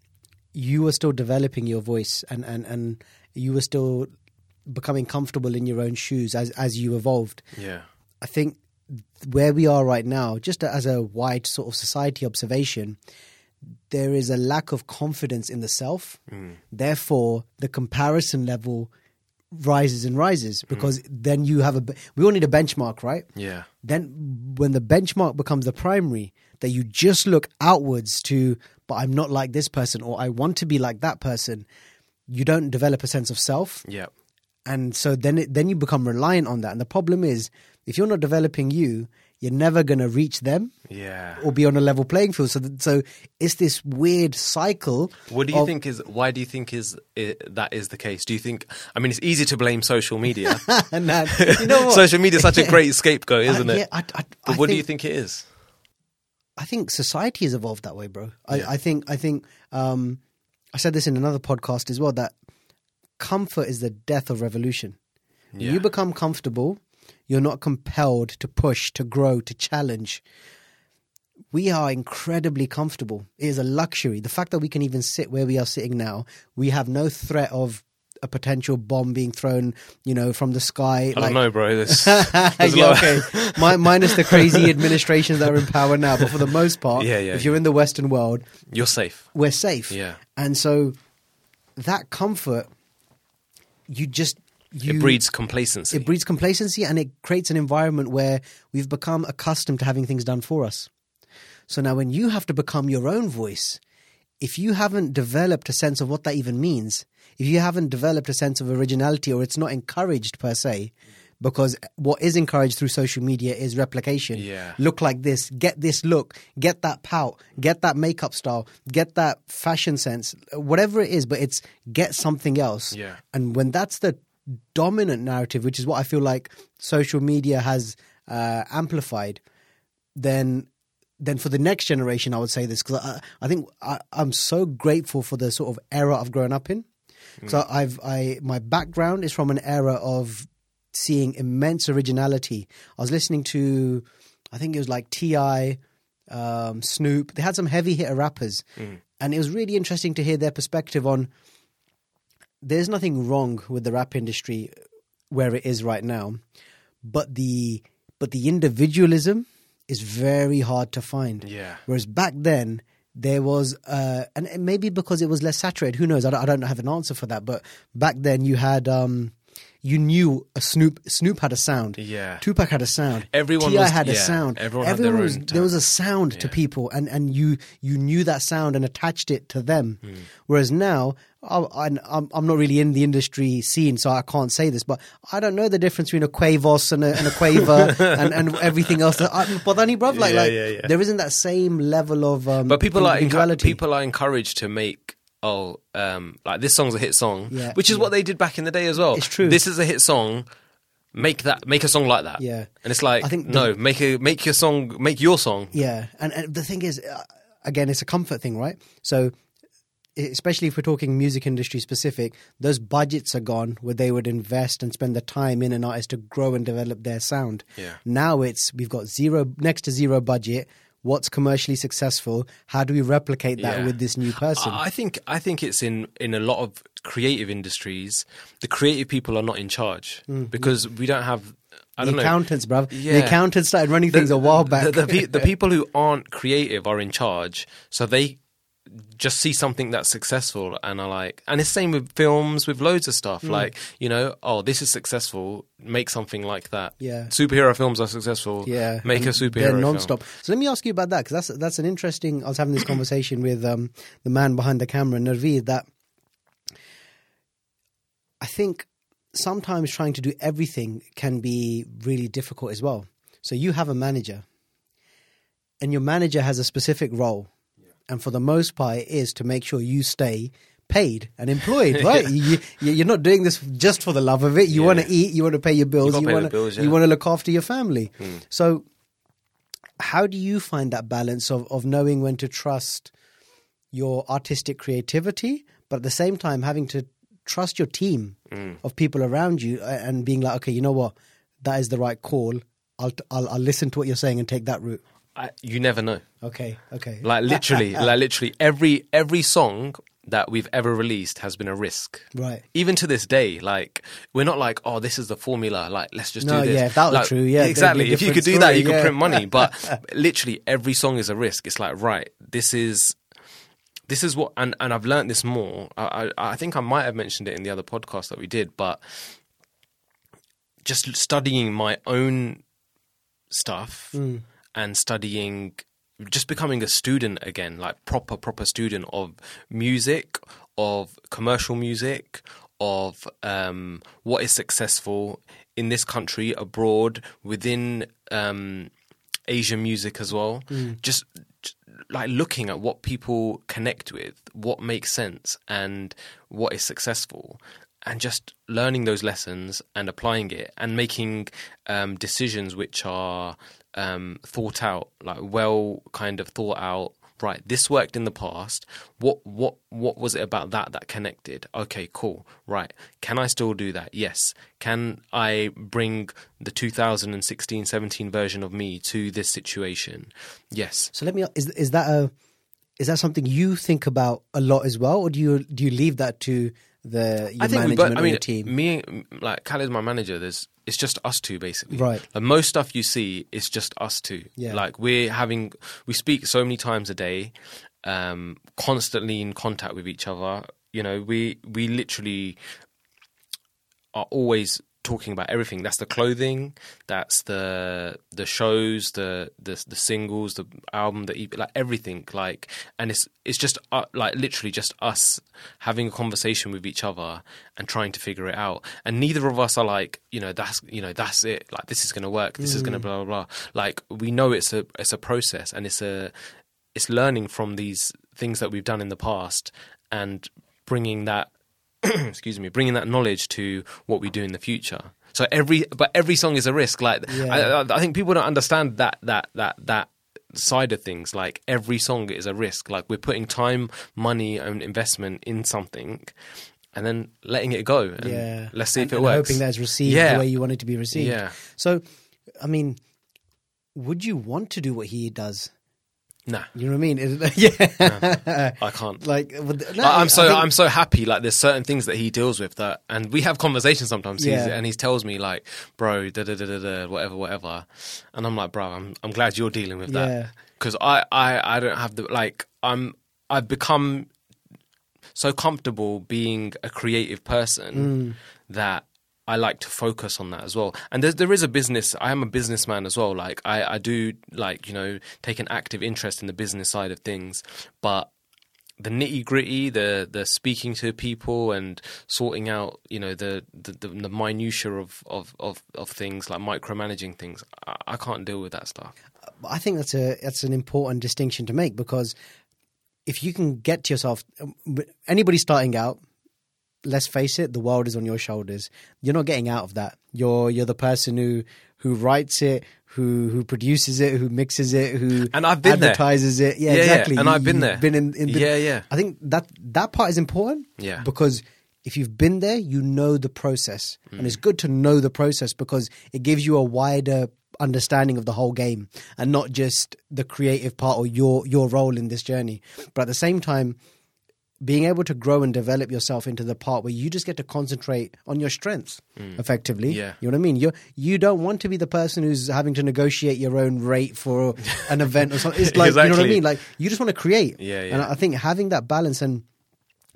you were still developing your voice and, and, and you were still becoming comfortable in your own shoes as as you evolved. yeah. I think where we are right now, just as a wide sort of society observation, there is a lack of confidence in the self. Mm. Therefore, the comparison level rises and rises mm. because then you have a. We all need a benchmark, right? yeah Then, when the benchmark becomes the primary, that you just look outwards to, but I'm not like this person, or I want to be like that person. You don't develop a sense of self yeah and so then it, then you become reliant on that and the problem is if you're not developing you, you're never going to reach them Yeah. or be on a level playing field. So, th- so it's this weird cycle. What do you of- think is? Why do you think is i that is the case? Do you think? I mean, it's easy to blame social media. And that- you know what? social media is such a great scapegoat, isn't I- it? Yeah, I, I, but what do you think- think it is? I think society has evolved that way, bro. I, Yeah. I think I think um, I said this in another podcast as well that comfort is the death of revolution. Yeah. you become comfortable, you're not compelled to push, to grow, to challenge. We are incredibly comfortable. It is a luxury. The fact that we can even sit where we are sitting now, we have no threat of a potential bomb being thrown, you know, from the sky. I don't know, bro. This, yeah, there's okay. Mi- minus the crazy administrations that are in power now, but for the most part, Yeah, yeah, if you're in the Western world, You're safe. we're safe. Yeah. And so that comfort, you just you it breeds complacency. it breeds complacency and it creates an environment where we've become accustomed to having things done for us. So now when you have to become your own voice, if you haven't developed a sense of what that even means, if you haven't developed a sense of originality or it's not encouraged per se, because what is encouraged through social media is replication. Yeah. Look like this, get this look, get that pout, get that makeup style, get that fashion sense, whatever it is, but it's get something else. Yeah. And when that's the dominant narrative, which is what I feel like social media has uh, amplified, then then for the next generation, I would say this because I, I think I, I'm so grateful for the sort of era I've grown up in. So I've I my background is from an era of seeing immense originality. I was listening to, I think it was like T.I., um, Snoop. They had some heavy hitter rappers, and it was really interesting to hear their perspective on. There's nothing wrong with the rap industry where it is right now, but the but the individualism is very hard to find. Yeah. Whereas back then there was, uh, and maybe because it was less saturated. Who knows? I don't, I don't have an answer for that. But back then you had, um, you knew a Snoop. Snoop had a sound. Yeah. Tupac had a sound. Everyone T.I. had a sound. everyone had their was, own there was a sound to people, and and you you knew that sound and attached it to them. Hmm. Whereas now, I, I'm I'm not really in the industry scene, so I can't say this, but I don't know the difference between a Quavos and a, and a Quaver and, and everything else. That I, but then, bruv, like Yeah, like yeah, yeah. there isn't that same level of um, But people are people are encouraged to make oh um like this song's a hit song, Yeah, which is yeah. what they did back in the day as well. It's true. This is a hit song. Make that make a song like that. Yeah. and it's like I think the- no, make a make your song make your song. Yeah, and, and the thing is, uh, again, it's a comfort thing, right? So, especially if we're talking music industry specific, those budgets are gone where they would invest and spend the time in an artist to grow and develop their sound. Yeah. Now it's we've got zero next to zero budget. What's commercially successful? How do we replicate that Yeah. with this new person? I think I think it's in in a lot of creative industries. The creative people are not in charge mm. because we don't have. I don't know. accountants, bruv. The accountants started running things a while back. The, the, the people who aren't creative are in charge, so they just see something that's successful and are like, and it's same with films, with loads of Mm. stuff. Like, you know, oh, this is successful, make something like that. Yeah. superhero films are successful. Yeah, make a superhero They're film. non-stop. So let me ask you about that because that's that's an interesting. I was having this conversation with um, the man behind the camera, Narveed. That I think sometimes trying to do everything can be really difficult as well. So you have a manager, and your manager has a specific role, and for the most part, it is to make sure you stay paid and employed, right? you, you, you're not doing this just for the love of it. You Yeah. want to eat, you want to pay your bills, you want to you yeah. want to look after your family. Hmm. So, how do you find that balance of of knowing when to trust your artistic creativity, but at the same time having to trust your team Mm. of people around you and being like, okay, you know what, that is the right call. I'll I'll, I'll listen to what you're saying and take that route. I, you never know. Okay, okay. Like literally, like literally, every every song that we've ever released has been a risk. Right. Even to this day, like we're not like, oh, this is the formula. Like, let's just No, do this. yeah, that was Like, true, yeah, exactly. If you could do that, story, you could print money. But literally, every song is a risk. It's like, right, this is this is what, and and I've learned this more. I I, I think I might have mentioned it in the other podcast that we did, but just studying my own stuff Mm. And studying just becoming a student again like proper proper student of music of commercial music of um, what is successful in this country, abroad, within um, Asian music as well. Just, just like looking at what people connect with, what makes sense, and what is successful. And just learning those lessons and applying it and making um, decisions which are um, thought out, like well kind of thought out. Right, this worked in the past. What what what was it about that that connected? Okay, cool. Right, can I still do that? Yes. Can I bring the 2016-17 version of me to this situation? Yes. So let me is is that a is that something you think about a lot as well, or do you do you leave that to the I think we both, I mean, your team? me like Khalid's my manager. There's it's just us two basically. Right. Like most stuff you see is just us two. Yeah. Like we're having we speak so many times a day, um, constantly in contact with each other. You know, we we literally are always talking about everything. That's the clothing, that's the the shows, the the the singles, the album, the EP, like everything. Like, and it's it's just uh, like literally just us having a conversation with each other and trying to figure it out. And neither of us are like, you know, that's you know that's it. Like this is going to work. This is going to blah blah blah. Like we know it's a it's a process and it's a it's learning from these things that we've done in the past and bringing that excuse me, bringing that knowledge to what we do in the future. So every, but every song is a risk. Like Yeah. I, I- think people don't understand that that that that side of things. Like every song is a risk. Like we're putting time, money, and investment in something, and then letting it go. And yeah, let's see and, if it and works. Hoping that it's received Yeah. the way you want it to be received. Yeah. So, I mean, would you want to do what he does? Nah, You know what I mean? Is it- yeah. I can't. like, no, I'm so think- I'm so happy. Like there's certain things that he deals with that, and we have conversations sometimes. He's, Yeah. and he tells me like, "Bro, da da da da da, whatever, whatever," and I'm like, "Bro, I'm I'm glad you're dealing with that because I, I I don't have the like I'm I've become so comfortable being a creative person mm. that." I like to focus on that as well, and there, there is a business. I am a businessman as well. Like I, I do, like you know, take an active interest in the business side of things. But the nitty gritty, the the speaking to people and sorting out, you know, the the, the, the minutia of, of, of, of things like micromanaging things. I, I can't deal with that stuff. I think that's a that's an important distinction to make because if you can get to yourself, anybody starting out, let's face it, the world is on your shoulders. You're not getting out of that. You're you're the person who who writes it, who who produces it, who mixes it, who And I've been there. advertises it. Yeah, Yeah, yeah, exactly. and You- I've been there. Been in, in been- Yeah, yeah. I think that that part is important. Yeah. because. If you've been there, you know the process. And Mm. it's good to know the process because it gives you a wider understanding of the whole game and not just the creative part or your your role in this journey. But at the same time, being able to grow and develop yourself into the part where you just get to concentrate on your strengths effectively. Mm. Yeah. You know what I mean? You you don't want to be the person who's having to negotiate your own rate for an event or something. It's like you know what I mean? Like you just want to create. Yeah, And. I think having that balance and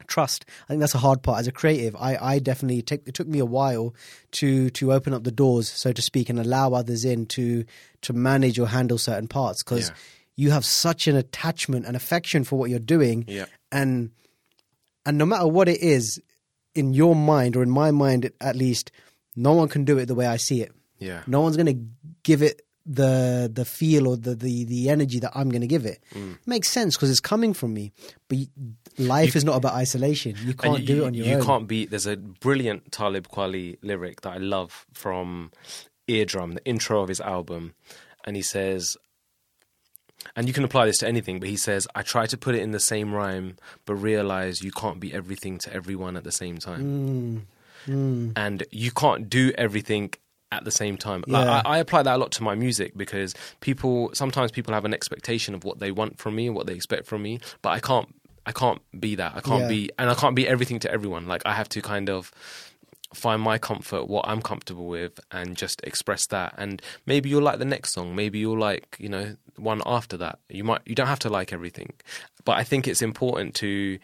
trust, I think that's a hard part as a creative. I, I definitely take it took me a while to to open up the doors, so to speak, and allow others in to to manage or handle certain parts because Yeah. you have such an attachment and affection for what you're doing Yeah. and and no matter what it is in your mind or in my mind at least no one can do it the way i see it Yeah. no one's going to give it the the feel or the the, the energy that i'm going to give it Mm. makes sense because it's coming from me but life is not about isolation you can't you, do it on your you own can't beat. There's a brilliant Talib Kweli lyric that I love from Eardrum, the intro of his album, and he says, and you can apply this to anything, but he says, "I try to put it in the same rhyme, but realize you can't be everything to everyone at the same time, Mm. and you can't do everything." At the same time, Yeah. I, I apply that a lot to my music because people sometimes people have an expectation of what they want from me and what they expect from me, but I can't I can't be that. I can't Yeah. be and I can't be everything to everyone. Like I have to kind of find my comfort, what I'm comfortable with, and just express that. And maybe you'll like the next song. Maybe you'll like you know one after that. You might you don't have to like everything, but I think it's important to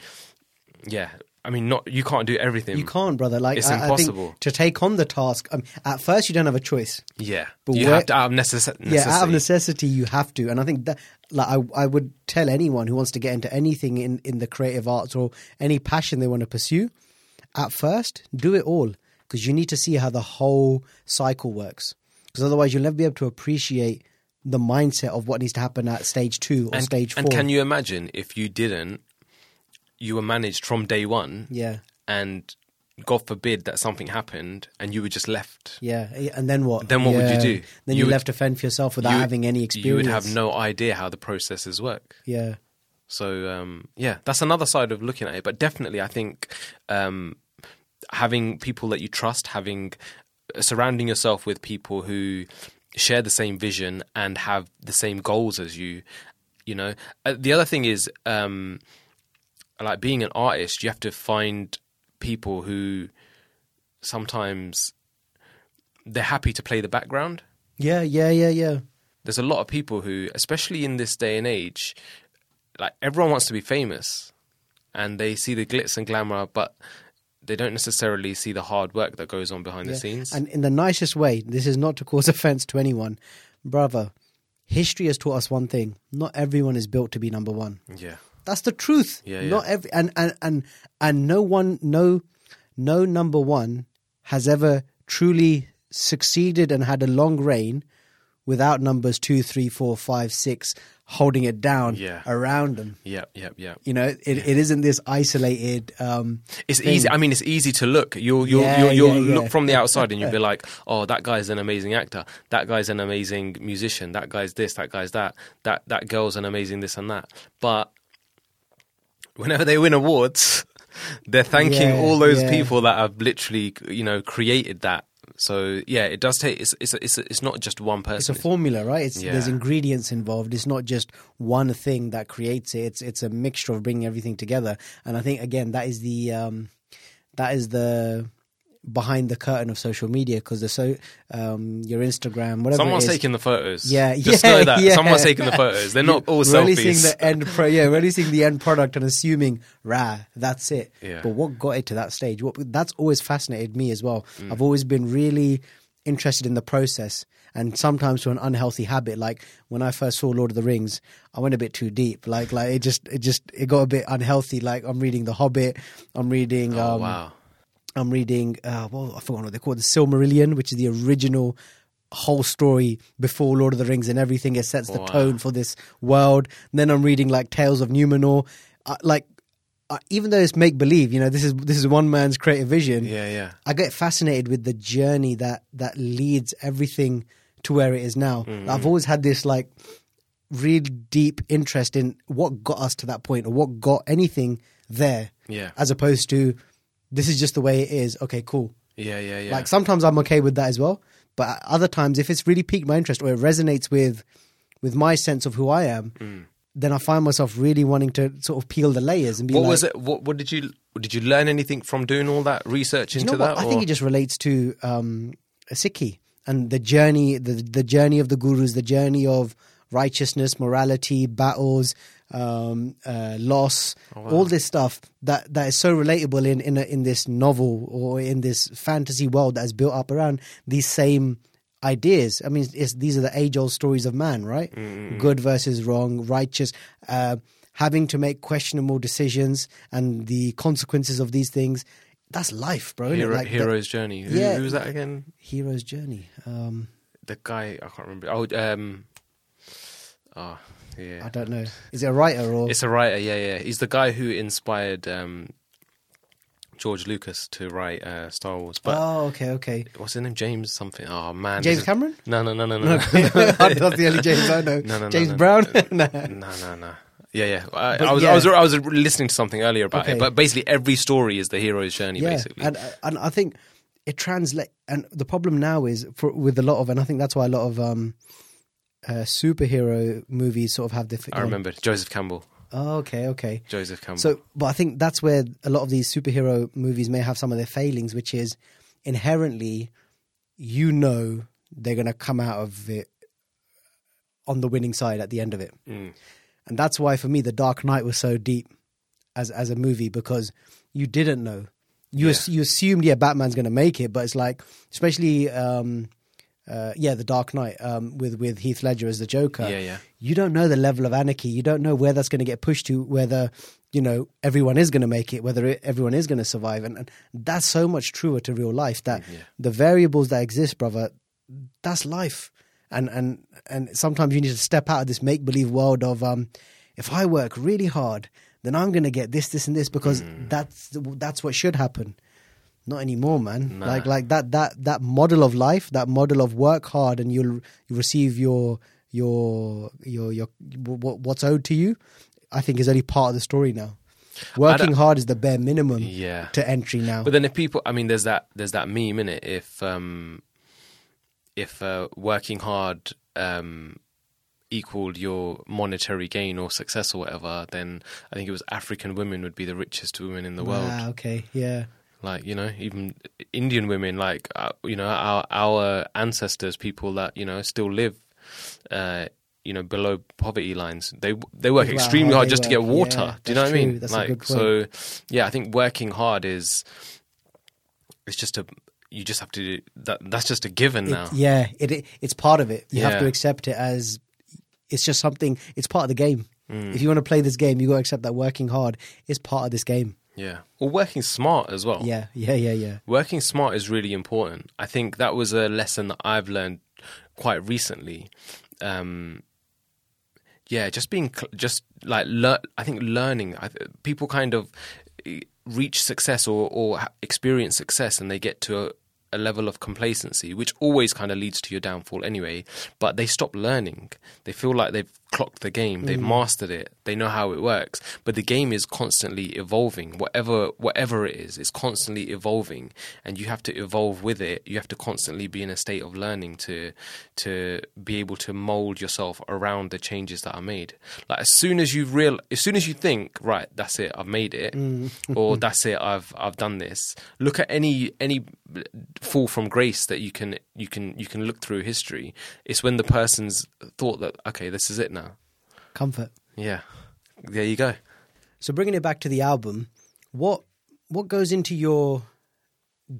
yeah. I mean, not you can't do everything. you can't brother like It's I, I impossible. to take on the task um, at first you don't have a choice Yeah, But you where- have to out of necess- necessity. Yeah, out of necessity, you have to, and I think that, like, I, I would tell anyone who wants to get into anything in in the creative arts or any passion they want to pursue, at first, do it all because you need to see how the whole cycle works. Because otherwise, you'll never be able to appreciate the mindset of what needs to happen at stage two or and, stage four. and can you imagine if you didn't, you were managed from day one, yeah, and God forbid that something happened and you were just left. yeah. And then what? Then what would you do? Then You would- left to fend for yourself without You- having any experience. You would have no idea how the processes work. Yeah. So um, yeah, that's another side of looking at it. But definitely, I think um, having people that you trust, having uh, surrounding yourself with people who share the same vision and have the same goals as you. You know, uh, the other thing is um, like being an artist, you have to find people who sometimes they're happy to play the background Yeah, yeah, yeah, yeah. there's a lot of people who, especially in this day and age, like everyone wants to be famous, and they see the glitz and glamour, but they don't necessarily see the hard work that goes on behind the scenes. And in the nicest way, this is not to cause offense to anyone, brother. History has taught us one thing: not everyone is built to be number one. yeah, That's the truth. Yeah, yeah. Not every and, and and and no one, no, no number one has ever truly succeeded and had a long reign without numbers two, three, four, five, six holding it down Yeah. around them. yep, yep, yep. You know, it, it isn't this isolated. Um, It's thing. easy. I mean, it's easy to look. You'll you'll Yeah, you'll, you'll yeah, yeah. look from the outside and you'll be like, "Oh, that guy's an amazing actor. That guy's an amazing musician. That guy's this. That guy's that. That that girl's an amazing this and that." But whenever they win awards, they're thanking Yeah, all those yeah. people that have literally, you know, created that. So yeah, it does take. It's it's it's, it's not just one person. it's a formula, right? It's, There's ingredients involved. It's not just one thing that creates it. It's it's a mixture of bringing everything together. And I think again that is the um, that is the behind the curtain of social media because the so um, your Instagram, whatever. Someone's taking the photos. Yeah, just yeah, know that yeah. someone's taking the photos. They're not all releasing selfies. the end pro- yeah releasing the end product and assuming rah that's it Yeah. but what got it to that stage what that's always fascinated me as well Mm. i've always been really interested in the process and sometimes to an unhealthy habit like when i first saw lord of the rings i went a bit too deep like like it just it just it got a bit unhealthy like i'm reading the hobbit i'm reading oh um, wow. I'm reading, uh, well, I forgot what they call it, the Silmarillion, which is the original whole story before Lord of the Rings and everything. It sets the Wow. tone for this world. And then I'm reading like Tales of Numenor. Uh, like, uh, even though it's make believe, you know, this is this is one man's creative vision. Yeah, yeah. I get fascinated with the journey that that leads everything to where it is now. Mm-hmm. I've always had this like real deep interest in what got us to that point or what got anything there, Yeah. as opposed to this is just the way it is. Okay, cool. Yeah, yeah, yeah. Like sometimes I'm okay with that as well, but other times if it's really piqued my interest or it resonates with with my sense of who I am, Mm. then I find myself really wanting to sort of peel the layers and be what like, was it? What, what did you did you learn anything from doing all that research Do you into know that? I think it just relates to um, Sikhi and the journey, the the journey of the gurus, the journey of righteousness, morality, battles, um, uh, loss, Oh, wow. all this stuff that, that is so relatable in in, a, in this novel or in this fantasy world that is built up around these same ideas. I mean, these are the age old stories of man, right? Mm-hmm. Good versus wrong, righteous. Uh, having to make questionable decisions and the consequences of these things. That's life, bro. Hero, Like the- hero's journey. Who, Yeah. who was that again? hero's journey. Um, The guy I can't remember. Oh, um, oh, I don't know. Is it a writer or? It's a writer. Yeah, yeah. He's the guy who inspired um, George Lucas to write uh, Star Wars. But oh, okay, okay. what's his name? James something. Oh man, James is- Cameron? No, no, no, no, no. That's the only James I know. No, no, no, James no. Brown. no. No, no, no. Yeah, yeah. I, I was, yeah. I was, I was listening to something earlier about Okay. it, but basically every story is the hero's journey. Yeah, basically, and and I think it translate. And the problem now is for with a lot of, and I think that's why a lot of um, uh, superhero movies sort of have the. I remember Joseph Campbell. Oh, okay, okay. Joseph Campbell. So, but I think that's where a lot of these superhero movies may have some of their failings, which is inherently, you know, they're going to come out of it on the winning side at the end of it, Mm. and that's why for me, The Dark Knight was so deep as as a movie because you didn't know. You Yeah. ass- you assumed yeah Batman's going to make it, but it's like especially um, uh, yeah The Dark Knight um, with with Heath Ledger as the Joker yeah, yeah. you don't know the level of anarchy. You don't know where that's going to get pushed to. Whether you know everyone is going to make it whether it, everyone is going to survive and, and that's so much truer to real life that Yeah. the variables that exist brother that's life and and and sometimes you need to step out of this make believe world of um if i work really hard then i'm going to get this this and this because Mm. that's that's what should happen not anymore man Nah. like like that that that model of life that model of work hard and you'll you receive your your your your what, what's owed to you i think is only part of the story now working hard is the bare minimum Yeah. to entry now But then if people, I mean, there's that there's that meme in it. If um, if uh, working hard um, equaled your monetary gain or success or whatever, then I think it was African women would be the richest women in the world. Okay yeah Like you know, even Indian women, like uh, you know, our our ancestors, people that you know still live. Uh, you know, below poverty lines, they they work extremely hard just to get water. Yeah, Do you know what I mean? That's like, so yeah, I think working hard is it's just a you just have to that that's just a given It- now. yeah it, it it's part of it you have to accept it as it's just something it's part of the game Mm. if you want to play this game you got to accept that working hard is part of this game Yeah, or working smart as well. yeah yeah yeah yeah working smart is really important. I think that was a lesson that I've learned quite recently. Um, yeah, just being cl- just like lear- I think learning. I th- people kind of reach success or or experience success, and they get to a, a level of complacency, which always kind of leads to your downfall anyway. But they stop learning. They feel like they've clocked the game, they've mm. mastered it, they know how it works. But the game is constantly evolving. Whatever whatever it is, it's constantly evolving, and you have to evolve with it. You have to constantly be in a state of learning to to be able to mold yourself around the changes that are made. Like as soon as you real, as soon as you think, right, that's it, I've made it, mm. or that's it, I've I've done this. Look at any any fall from grace that you can you can you can look through history. It's when the person's thought that okay, this is it now. comfort Yeah, there you go. So bringing it back to the album, what what goes into your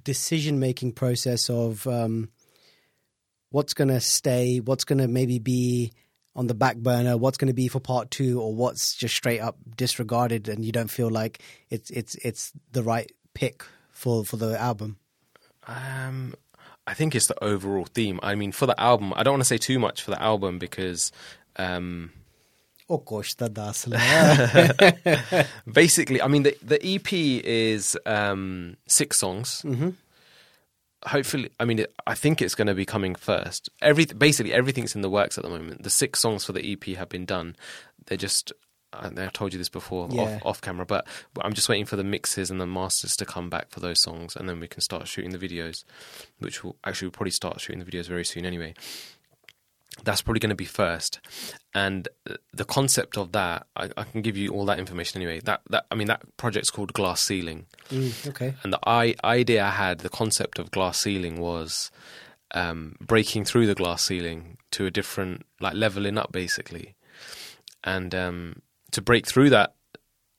decision making process of um, what's going to stay, what's going to maybe be on the back burner, what's going to be for part two, or what's just straight up disregarded, and you don't feel like it's it's it's the right pick for for the album. Um, I think it's the overall theme. I mean, for the album, I don't want to say too much for the album because. Um, gosh, that does. basically, I mean, the the EP is um, six songs. Mm-hmm. Hopefully, I mean, it, I think it's going to be coming first. Every basically everything's in the works at the moment. The six songs for the EP have been done. They're just. I I told you this before Yeah. off, off camera, but I'm just waiting for the mixes and the masters to come back for those songs, and then we can start shooting the videos, which will actually we'll probably start shooting the videos very soon anyway. That's probably going to be first. And the concept of that I, I can give you all that information anyway. That that i mean that project's called glass ceiling. Mm, okay. and the I, idea i had the concept of glass ceiling was um, breaking through the glass ceiling to a different like leveling up basically. And um, to break through that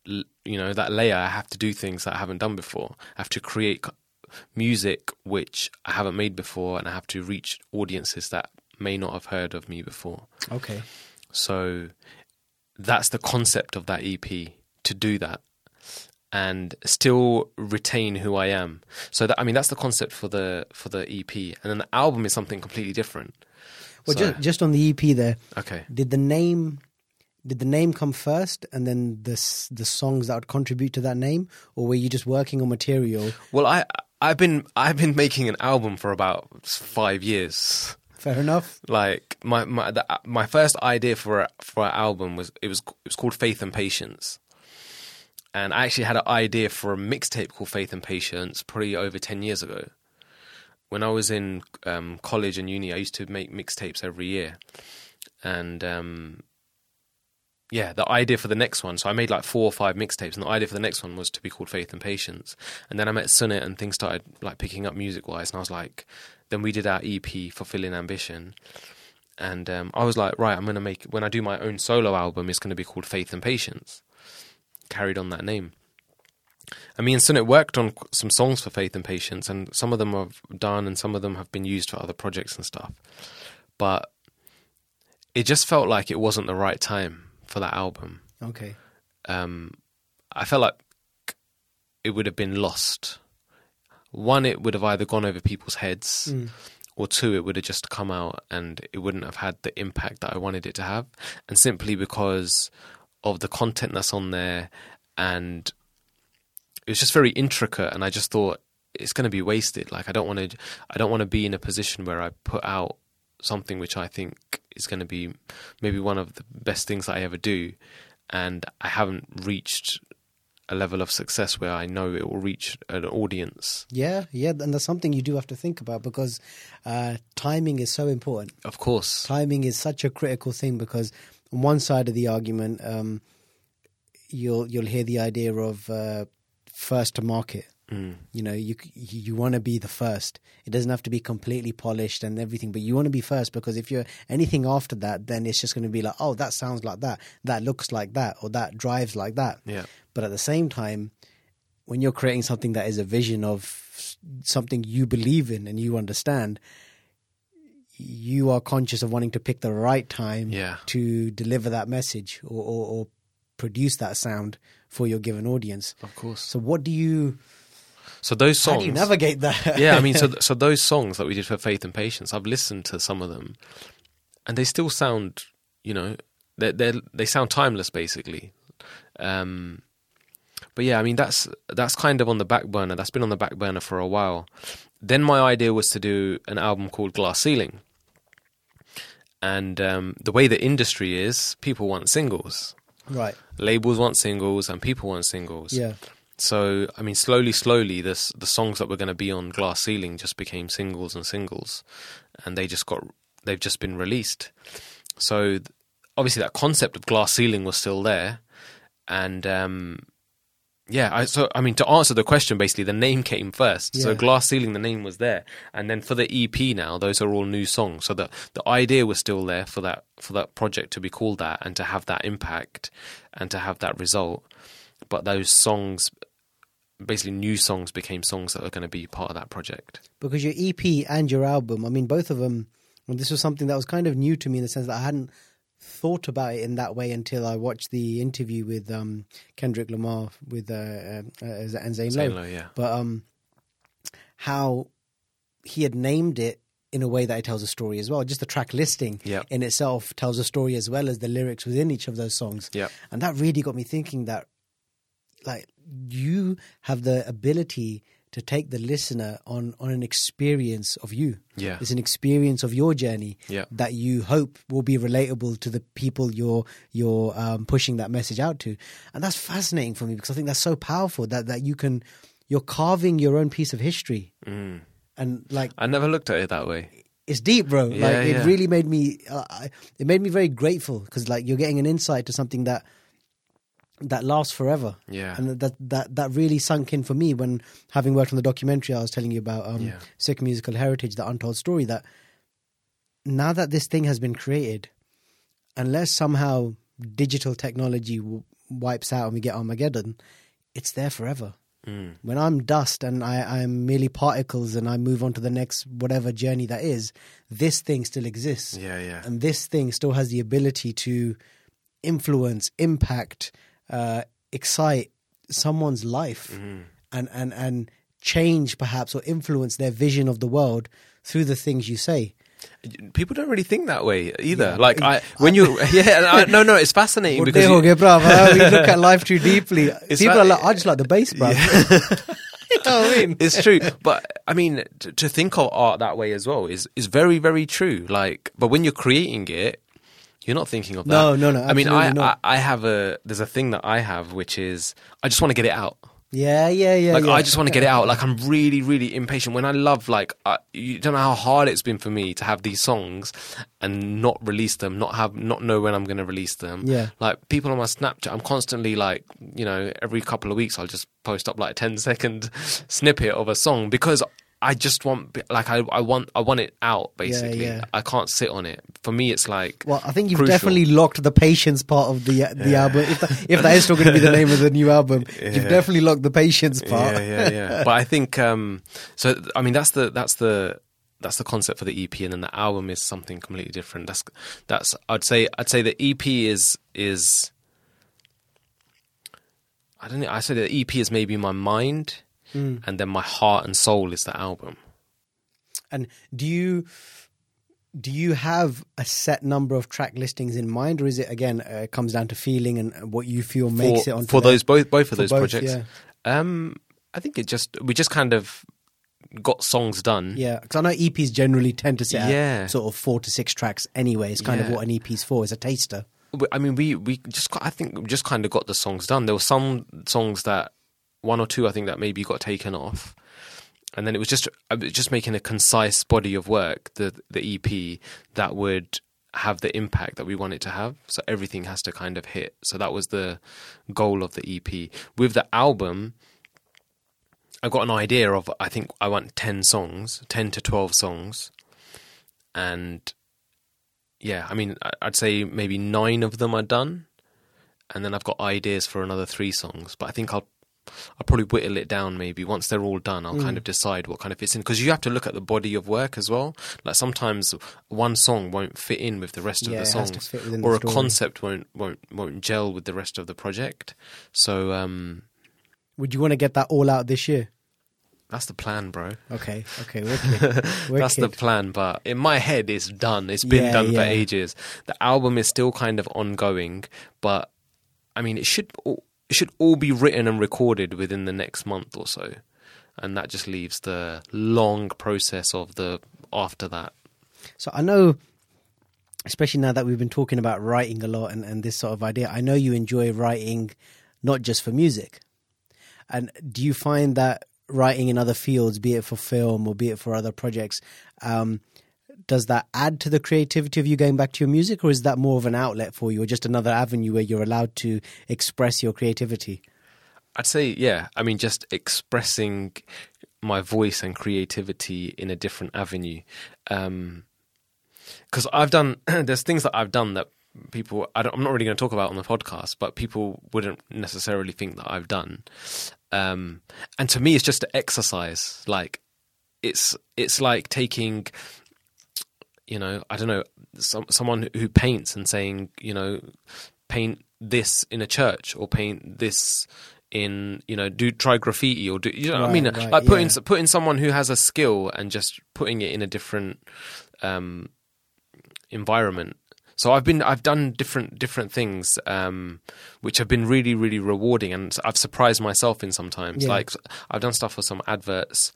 you know that layer i have to do things that i haven't done before. I have to create music which i haven't made before and i have to reach audiences that may not have heard of me before. Okay. so that's the concept of that ep to do that and still retain who i am. So that i mean that's the concept for the for the ep and then the album is something completely different. Well, So- just just on the EP there, okay. did the name did the name come first and then the the songs that would contribute to that name? Or were you just working on material? Well i i've been i've been making an album for about five years. Fair enough. Like my my the, my first idea for a, for an album was it was it was called Faith and Patience, and I actually had an idea for a mixtape called Faith and Patience probably over ten years ago. When I was in um, college and uni, I used to make mixtapes every year, and um, yeah, the idea for the next one. So I made like four or five mixtapes, and the idea for the next one was to be called Faith and Patience. And then I met Sunit, and things started like picking up music wise, and I was like, then we did our EP, Fulfilling Ambition, and um, I was like, right, I'm gonna make when I do my own solo album, it's gonna be called Faith and Patience. Carried on that name. And me and Sunit worked on some songs for Faith and Patience, and some of them have done, and some of them have been used for other projects and stuff. But it just felt like it wasn't the right time for that album. okay Um, I felt like it would have been lost. One, it would have either gone over people's heads, Mm. or two, it would have just come out and it wouldn't have had the impact that I wanted it to have. And simply because of the content that's on there, and it was just very intricate, and I just thought it's going to be wasted. Like I don't want to, I don't want to be in a position where I put out something which I think is going to be maybe one of the best things that I ever do, and I haven't reached a level of success where I know it will reach an audience. Yeah, yeah, and that's something you do have to think about because uh, timing is so important. Of course, Timing is such a critical thing because on one side of the argument, um, you'll you'll hear the idea of uh, first to market. Mm. You know, you you want to be the first. It doesn't have to be completely polished and everything, but you want to be first because if you're anything after that, then it's just going to be like, oh, that sounds like that, that looks like that, or that drives like that. yeah, But at the same time, when you're creating something that is a vision of something you believe in and you understand, you are conscious of wanting to pick the right time Yeah. to deliver that message or, or, or produce that sound for your given audience. of course. So, what do you? So those songs. How do you navigate that? yeah, I mean, so so those songs that we did for Faith and Patience, I've listened to some of them, and they still sound, you know, they they they sound timeless, basically. Um, but yeah, I mean, that's that's kind of on the back burner. That's been on the back burner for a while. Then my idea was to do an album called Glass Ceiling, and um, the way the industry is, people want singles. right. Labels want singles, and people want singles. Yeah. So I mean, slowly, slowly, this the songs that were going to be on Glass Ceiling just became singles and singles, and they just got they've just been released. So obviously, that concept of Glass Ceiling was still there, and um, yeah. I, so I mean, to answer the question, basically, the name came first. So Glass Ceiling, the name was there, and then for the EP now, those are all new songs. So the the idea was still there for that for that project to be called that and to have that impact and to have that result but those songs basically new songs became songs that are going to be part of that project because your EP and your album, I mean, both of them, and this was something that was kind of new to me in the sense that I hadn't thought about it in that way until I watched the interview with um, Kendrick Lamar with uh, uh, uh, and Zane Lowe. Lowe, yeah But um, how he had named it in a way that it tells a story as well. Just the track listing Yeah. in itself tells a story as well as the lyrics within each of those songs. yeah And that really got me thinking that, like, you have the ability to take the listener on on an experience of you. yeah It's an experience of your journey Yeah. that you hope will be relatable to the people you're you're um, pushing that message out to, and that's fascinating for me because I think that's so powerful that that you can you're carving your own piece of history, mm. and like i never looked at it that way it's deep, bro. Yeah, like yeah. it really made me uh, it made me very grateful because like you're getting an insight to something that that lasts forever. yeah And that that that really sunk in for me when having worked on the documentary I was telling you about um Yeah. Sikh musical heritage, the untold story that now that this thing has been created, unless somehow digital technology w- wipes out and we get Armageddon, it's there forever. mm. When I'm dust and I, I'm merely particles and I move on to the next whatever journey that is, this thing still exists yeah yeah and this thing still has the ability to influence, impact, uh, excite someone's life, mm. and and and change perhaps or influence their vision of the world through the things you say. people don't really think that way either Yeah. like i when you yeah I, no no it's fascinating because you- we look at life too deeply. People like- are like, I just like the bass, bruv. you know what I mean? it's true but i mean to, to think of art that way as well is is very very true like but when you're creating it you're not thinking of that No, no, no, i mean I, I i have a there's a thing that i have which is i just want to get it out Yeah, yeah, yeah. like yeah. I just want to get it out. Like I'm really, really impatient. When I love, like, I, you don't know how hard it's been for me to have these songs and not release them, not have, not know when I'm going to release them. Yeah. Like people on my Snapchat, I'm constantly like, you know, every couple of weeks I'll just post up like a 10 second snippet of a song because I just want, like, I, I want, I want it out. Basically, yeah. I can't sit on it. For me, it's like, Well, I think you've crucial. definitely locked the patience part of the the album. If that, if that is still going to be the name of the new album, you've definitely locked the patience part. Yeah, yeah, yeah. but I think um, so. I mean, that's the that's the that's the concept for the EP, and then the album is something completely different. That's that's I'd say I'd say the EP is is I don't know. I say the EP is maybe my mind, Mm. and then my heart and soul is the album. And do you do you have a set number of track listings in mind, or is it again uh, comes down to feeling and what you feel makes for, it on for those both both of those both, projects. Yeah, Um, I think it just we just kind of got songs done. yeah. Because I know EPs generally tend to at Yeah. sort of four to six tracks anyway. It's kind of what an EP's for. It's a taster. I mean, we we just got, I think we just kind of got the songs done. There were some songs that one or two I think that maybe got taken off, and then it was just uh, just making a concise body of work, the the EP that would have the impact that we want it to have. So everything has to kind of hit. So that was the goal of the EP. With the album, I got an idea of I think I want ten songs, ten to twelve songs, and yeah, I mean, I'd say maybe nine of them are done, and then I've got ideas for another three songs. But I think I'll I'll probably whittle it down. Maybe once they're all done, I'll kind of decide what kind of fits in because you have to look at the body of work as well. Like sometimes one song won't fit in with the rest Yeah, of the songs, or the a concept won't won't won't gel with the rest of the project. So um, Would you want to get that all out this year? that's the plan, bro. Okay, okay, wicked. That's the plan, but in my head, it's done. It's been Yeah, done yeah. for ages. The album is still kind of ongoing, but I mean, it should all, it should all be written and recorded within the next month or so, and that just leaves the long process of the after that. So I know, especially now that we've been talking about writing a lot and, and this sort of idea, I know you enjoy writing not just for music. And do you find that writing in other fields, be it for film or be it for other projects, um, does that add to the creativity of you going back to your music, or is that more of an outlet for you, or just another avenue where you're allowed to express your creativity? I'd say, yeah. I mean, just expressing my voice and creativity in a different avenue. Because I've done, there's things that I've done that people, I I'm not really going to talk about on the podcast, but people wouldn't necessarily think that I've done. Um, and to me, it's just an exercise. Like, it's it's like taking, you know, I don't know, some, someone who paints and saying, you know, paint this in a church or paint this in you know do try graffiti or do you know what I mean Right, right, like putting yeah. putting someone who has a skill and just putting it in a different um, environment. So I've been I've done different different things um, which have been really really rewarding and I've surprised myself in sometimes. Yeah. Like I've done stuff for some adverts.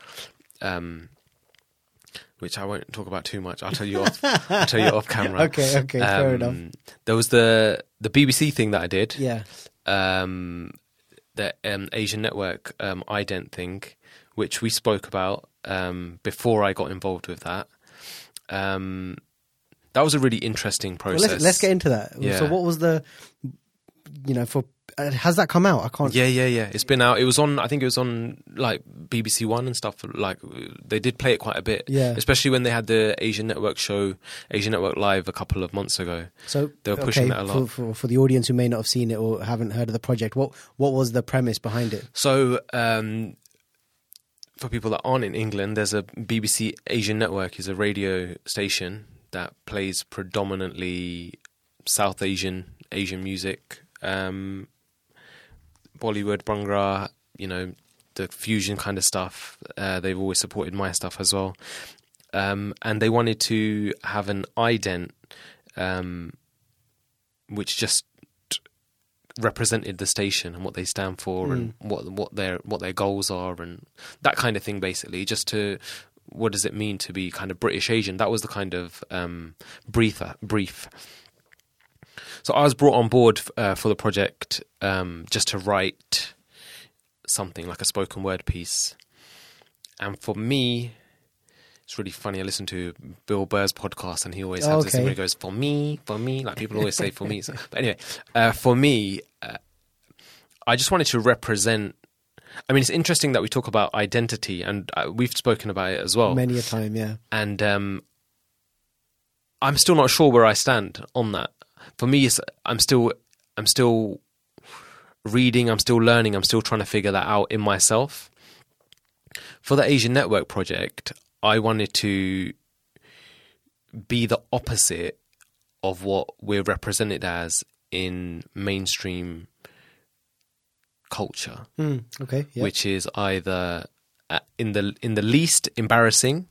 Um, which I won't talk about too much. I'll tell you off. I'll tell you off camera. Okay, okay, fair enough. Um, There was the the BBC thing that I did Yeah. um, the um, Asian Network um, ident thing, which we spoke about um, before I got involved with that. Um, that was a really interesting Well, process. let's, let's get into that. So, what was the, you know, for has that come out? I can't. Yeah, yeah, yeah. It's been out. It was on. I think it was on like BBC One and stuff. Like they did play it quite a bit. Yeah. Especially when they had the Asian Network show, Asian Network Live, a couple of months ago. So They were pushing okay, that a lot. For, for for the audience who may not have seen it or haven't heard of the project, what what was the premise behind it? So, um, for people that aren't in England, there's a BBC Asian Network is a radio station that plays predominantly South Asian Asian music, um, Bollywood, Bhangra, you know, the fusion kind of stuff. Uh, they've always supported my stuff as well, um, and they wanted to have an ident, um, which just represented the station and what they stand for and what what their what their goals are and that kind of thing basically just to what does it mean to be kind of British Asian? That was the kind of um, brief brief so I was brought on board uh, for the project um, just to write something like a spoken word piece and for me it's really funny. I listen to Bill Burr's podcast, and he always has this thing Okay. where he goes, "For me, for me." Like people always say, "For me." So, but anyway, uh, for me, uh, I just wanted to represent. I mean, it's interesting that we talk about identity, and uh, we've spoken about it as well. Many a time, yeah. And um, I'm still not sure where I stand on that. For me, it's, I'm still, I'm still reading. I'm still learning. I'm still trying to figure that out in myself. For the Asian Network project, I wanted to be the opposite of what we're represented as in mainstream culture, Mm, okay. Yeah. which is either uh, in the in the least embarrassing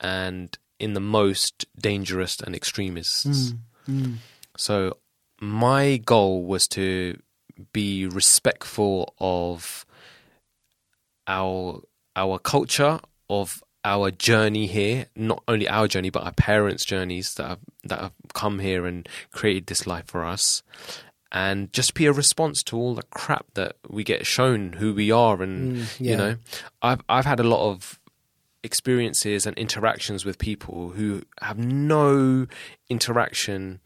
and in the most dangerous and extremists. Mm, So my goal was to be respectful of our our culture, of our journey here, not only our journey but our parents' journeys that have that have come here and created this life for us. And just be a response to all the crap that we get shown who we are, and Mm, yeah. you know, I've I've had a lot of experiences and interactions with people who have no interaction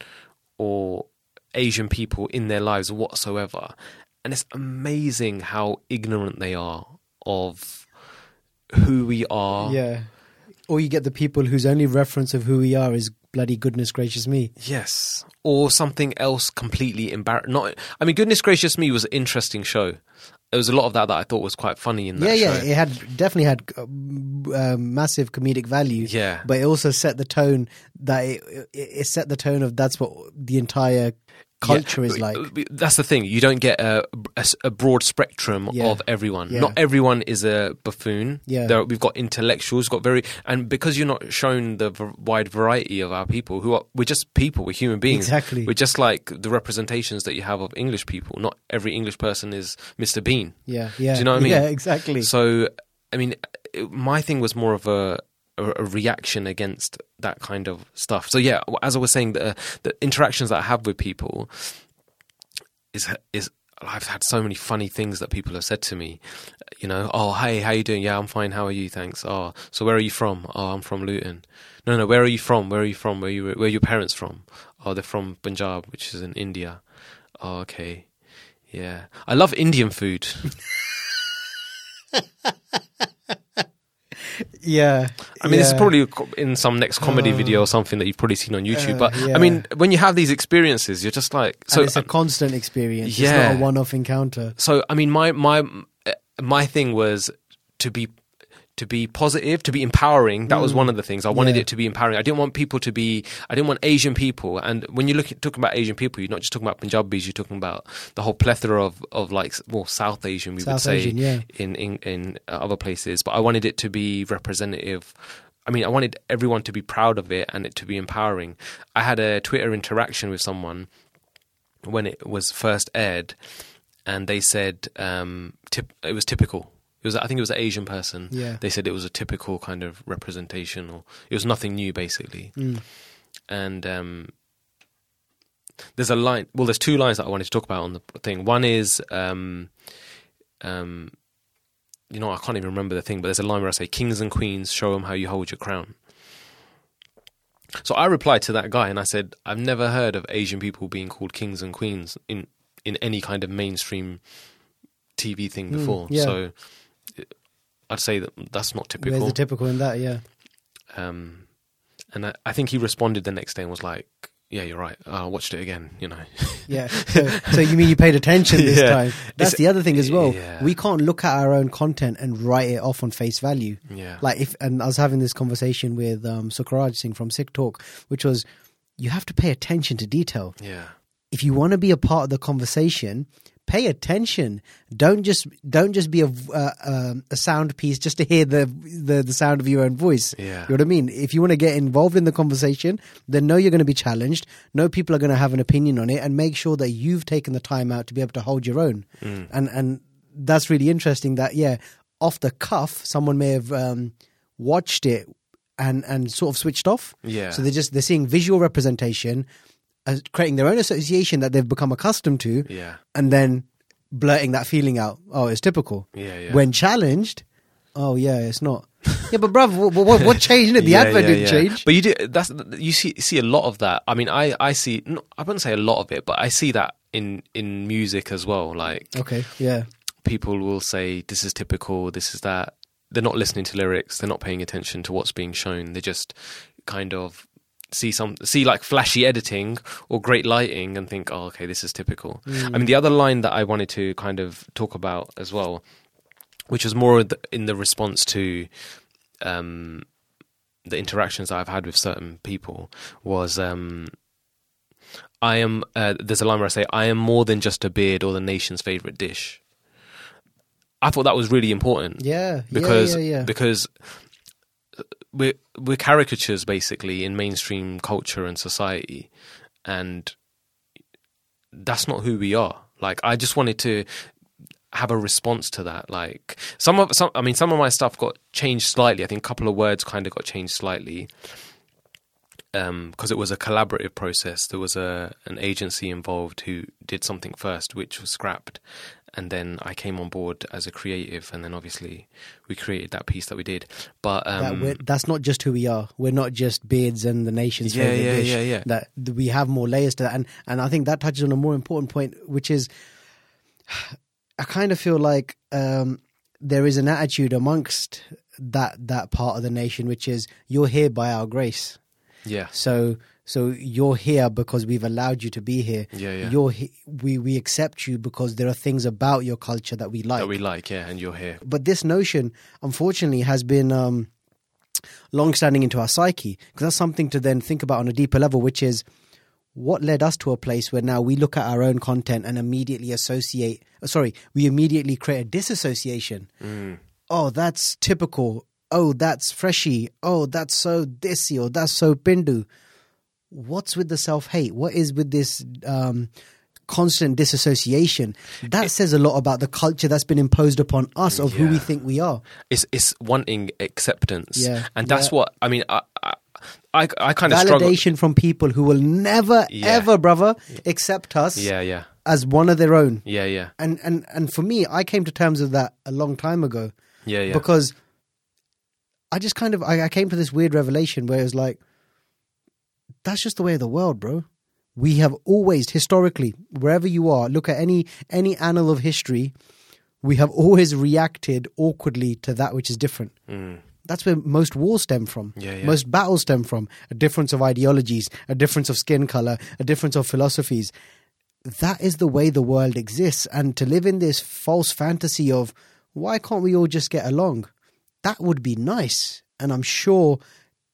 or Asian people in their lives whatsoever. And it's amazing how ignorant they are of who we are. yeah. Or you get the people whose only reference of who we are is bloody goodness gracious me. Yes. Or something else completely embarrassing. Not, I mean, goodness gracious me was an interesting show. There was a lot of that that I thought was quite funny in that yeah, yeah. show. It had definitely had uh, massive comedic value. Yeah. but it also set the tone that it, it set the tone of that's what the entire culture Yeah, is like. That's the thing. You don't get a broad spectrum Yeah. of everyone. Yeah. Not everyone is a buffoon. Yeah. There, we've got intellectuals. Got very and because you're not shown the v- wide variety of our people, who are we're just people. We're human beings. Exactly. We're just like the representations that you have of English people. Not every English person is Mr. Bean. Yeah, yeah. Do you know what I mean? Yeah, exactly. So, I mean, it, my thing was more of a, a, reaction against that kind of stuff. So, yeah, as I was saying, the, the interactions that I have with people is is I've had so many funny things that people have said to me. You know, oh hey, how you doing? Yeah, I'm fine. How are you? Thanks. Oh, so where are you from? Oh, I'm from Luton. No, no, where are you from? Where are you from? Where are you where are your parents from? Oh, they're from Punjab, which is in India. Oh, okay. Yeah. I love Indian food. yeah. I mean, this is probably in some next comedy Uh, video or something that you've probably seen on YouTube. uh, but yeah. I mean, when you have these experiences, you're just like so. and it's a um, constant experience. yeah. It's not a one-off encounter. so I mean, my my my thing was to be to be positive, to be empowering. That was one of the things I wanted Mm. Yeah. it to be empowering. I didn't want people to be. I didn't want Asian people. And when you look at talking about Asian people, you're not just talking about Punjabis. You're talking about the whole plethora of of like s- well South Asian. We would say Asian, yeah. in in in other places. But I wanted it to be representative. I mean, I wanted everyone to be proud of it and it to be empowering. I had a Twitter interaction with someone when it was first aired, and they said um, tip, it was typical. It was, I think it was an Asian person. Yeah. They said it was a typical kind of representation, or it was nothing new, basically. Mm. And um, there's a line. Well, there's two lines that I wanted to talk about on the thing. One is, um, um, you know, I can't even remember the thing, but there's a line where I say, "Kings and queens, show them how you hold your crown." So I replied to that guy and I said, I've never heard of Asian people being called kings and queens in in any kind of mainstream TV thing Mm, before. yeah. So I'd say that that's not Where's typical. the typical in that? Yeah. um, and I, I think he responded the next day and was like, "Yeah, you're right. I watched it again." You know, Yeah. So, so you mean you paid attention this Yeah. time? That's It's- the other thing as well. yeah. We can't look at our own content and write it off on face value. yeah, Like if, and I was having this conversation with um, Sukraj Singh from Sick Talk, which was, you have to pay attention to detail. yeah, If you want to be a part of the conversation, pay attention. Don't just don't just be a uh, um, a sound piece just to hear the, the the sound of your own voice. Yeah. You know what I mean? If you want to get involved in the conversation, then know you're going to be challenged. Know people are going to have an opinion on it, and make sure that you've taken the time out to be able to hold your own. Mm. And and that's really interesting. That yeah, off the cuff, someone may have um, watched it and and sort of switched off. yeah. So they're just they're seeing visual representation, creating their own association that they've become accustomed to, yeah, and then blurting that feeling out. Oh, it's typical. yeah, yeah. When challenged, oh yeah, it's not. yeah, but bruv, what, what, what changed? The Yeah, advert yeah, didn't yeah. change. But you do that's you see see a lot of that. I mean, I I see. No, I wouldn't say a lot of it, but I see that in in music as well. Like Okay, yeah, people will say this is typical, this is that. They're not listening to lyrics. They're not paying attention to what's being shown. They're just kind of see some see like flashy editing or great lighting and think, oh, okay, this is typical. I mean, the other line that I wanted to kind of talk about as well, which was more in the response to um, the interactions that I've had with certain people, was um, I am. Uh, there's a line where I say, "I am more than just a beard or the nation's favorite dish." I thought that was really important. Yeah, because yeah, yeah, yeah. because we're we're caricatures basically in mainstream culture and society, and that's not who we are. Like I just wanted to have a response to that. Like some of some, I mean, some of my stuff got changed slightly. I think a couple of words kind of got changed slightly because um, it was a collaborative process. There was a an agency involved who did something first, which was scrapped, and then I came on board as a creative, and then obviously we created that piece that we did. But um, we're, that's not just who we are. We're not just beards and the nation's Yeah, favorite yeah, dish. yeah, yeah. That that we have more layers to that, and and I think that touches on a more important point, which is, I kind of feel like um, there is an attitude amongst that that part of the nation, which is you're here by our grace. yeah, So so you're here because we've allowed you to be here. Yeah, yeah. You're he- we we accept you because there are things about your culture that we like that we like, yeah, and you're here. but this notion, unfortunately, has been um, long-standing into our psyche because that's something to then think about on a deeper level, which is what led us to a place where now we look at our own content and immediately associate. uh, Sorry, we immediately create a disassociation. Oh, that's typical. Oh, that's freshie. Oh, that's so desi or that's so pindu. What's with the self-hate? What is with this? Um, constant disassociation that says a lot about the culture that's been imposed upon us of who we think we are It's it's wanting acceptance, Yeah, and that's yeah. what I mean. I I, I, I kind of struggle. validation from people who will never Yeah. ever brother accept us Yeah, yeah, as one of their own yeah, yeah, and and and for me i came to terms with that a long time ago yeah, yeah. because i just kind of I, I came to this weird revelation where it was like that's just the way of the world bro we have always historically wherever you are look at any any annal of history we have always reacted awkwardly to that which is different that's where most wars stem from. Mm. Yeah, yeah. Most battles stem from a difference of ideologies, a difference of skin color, a difference of philosophies. That is the way the world exists. And to live in this false fantasy of why can't we all just get along? That would be nice. And I'm sure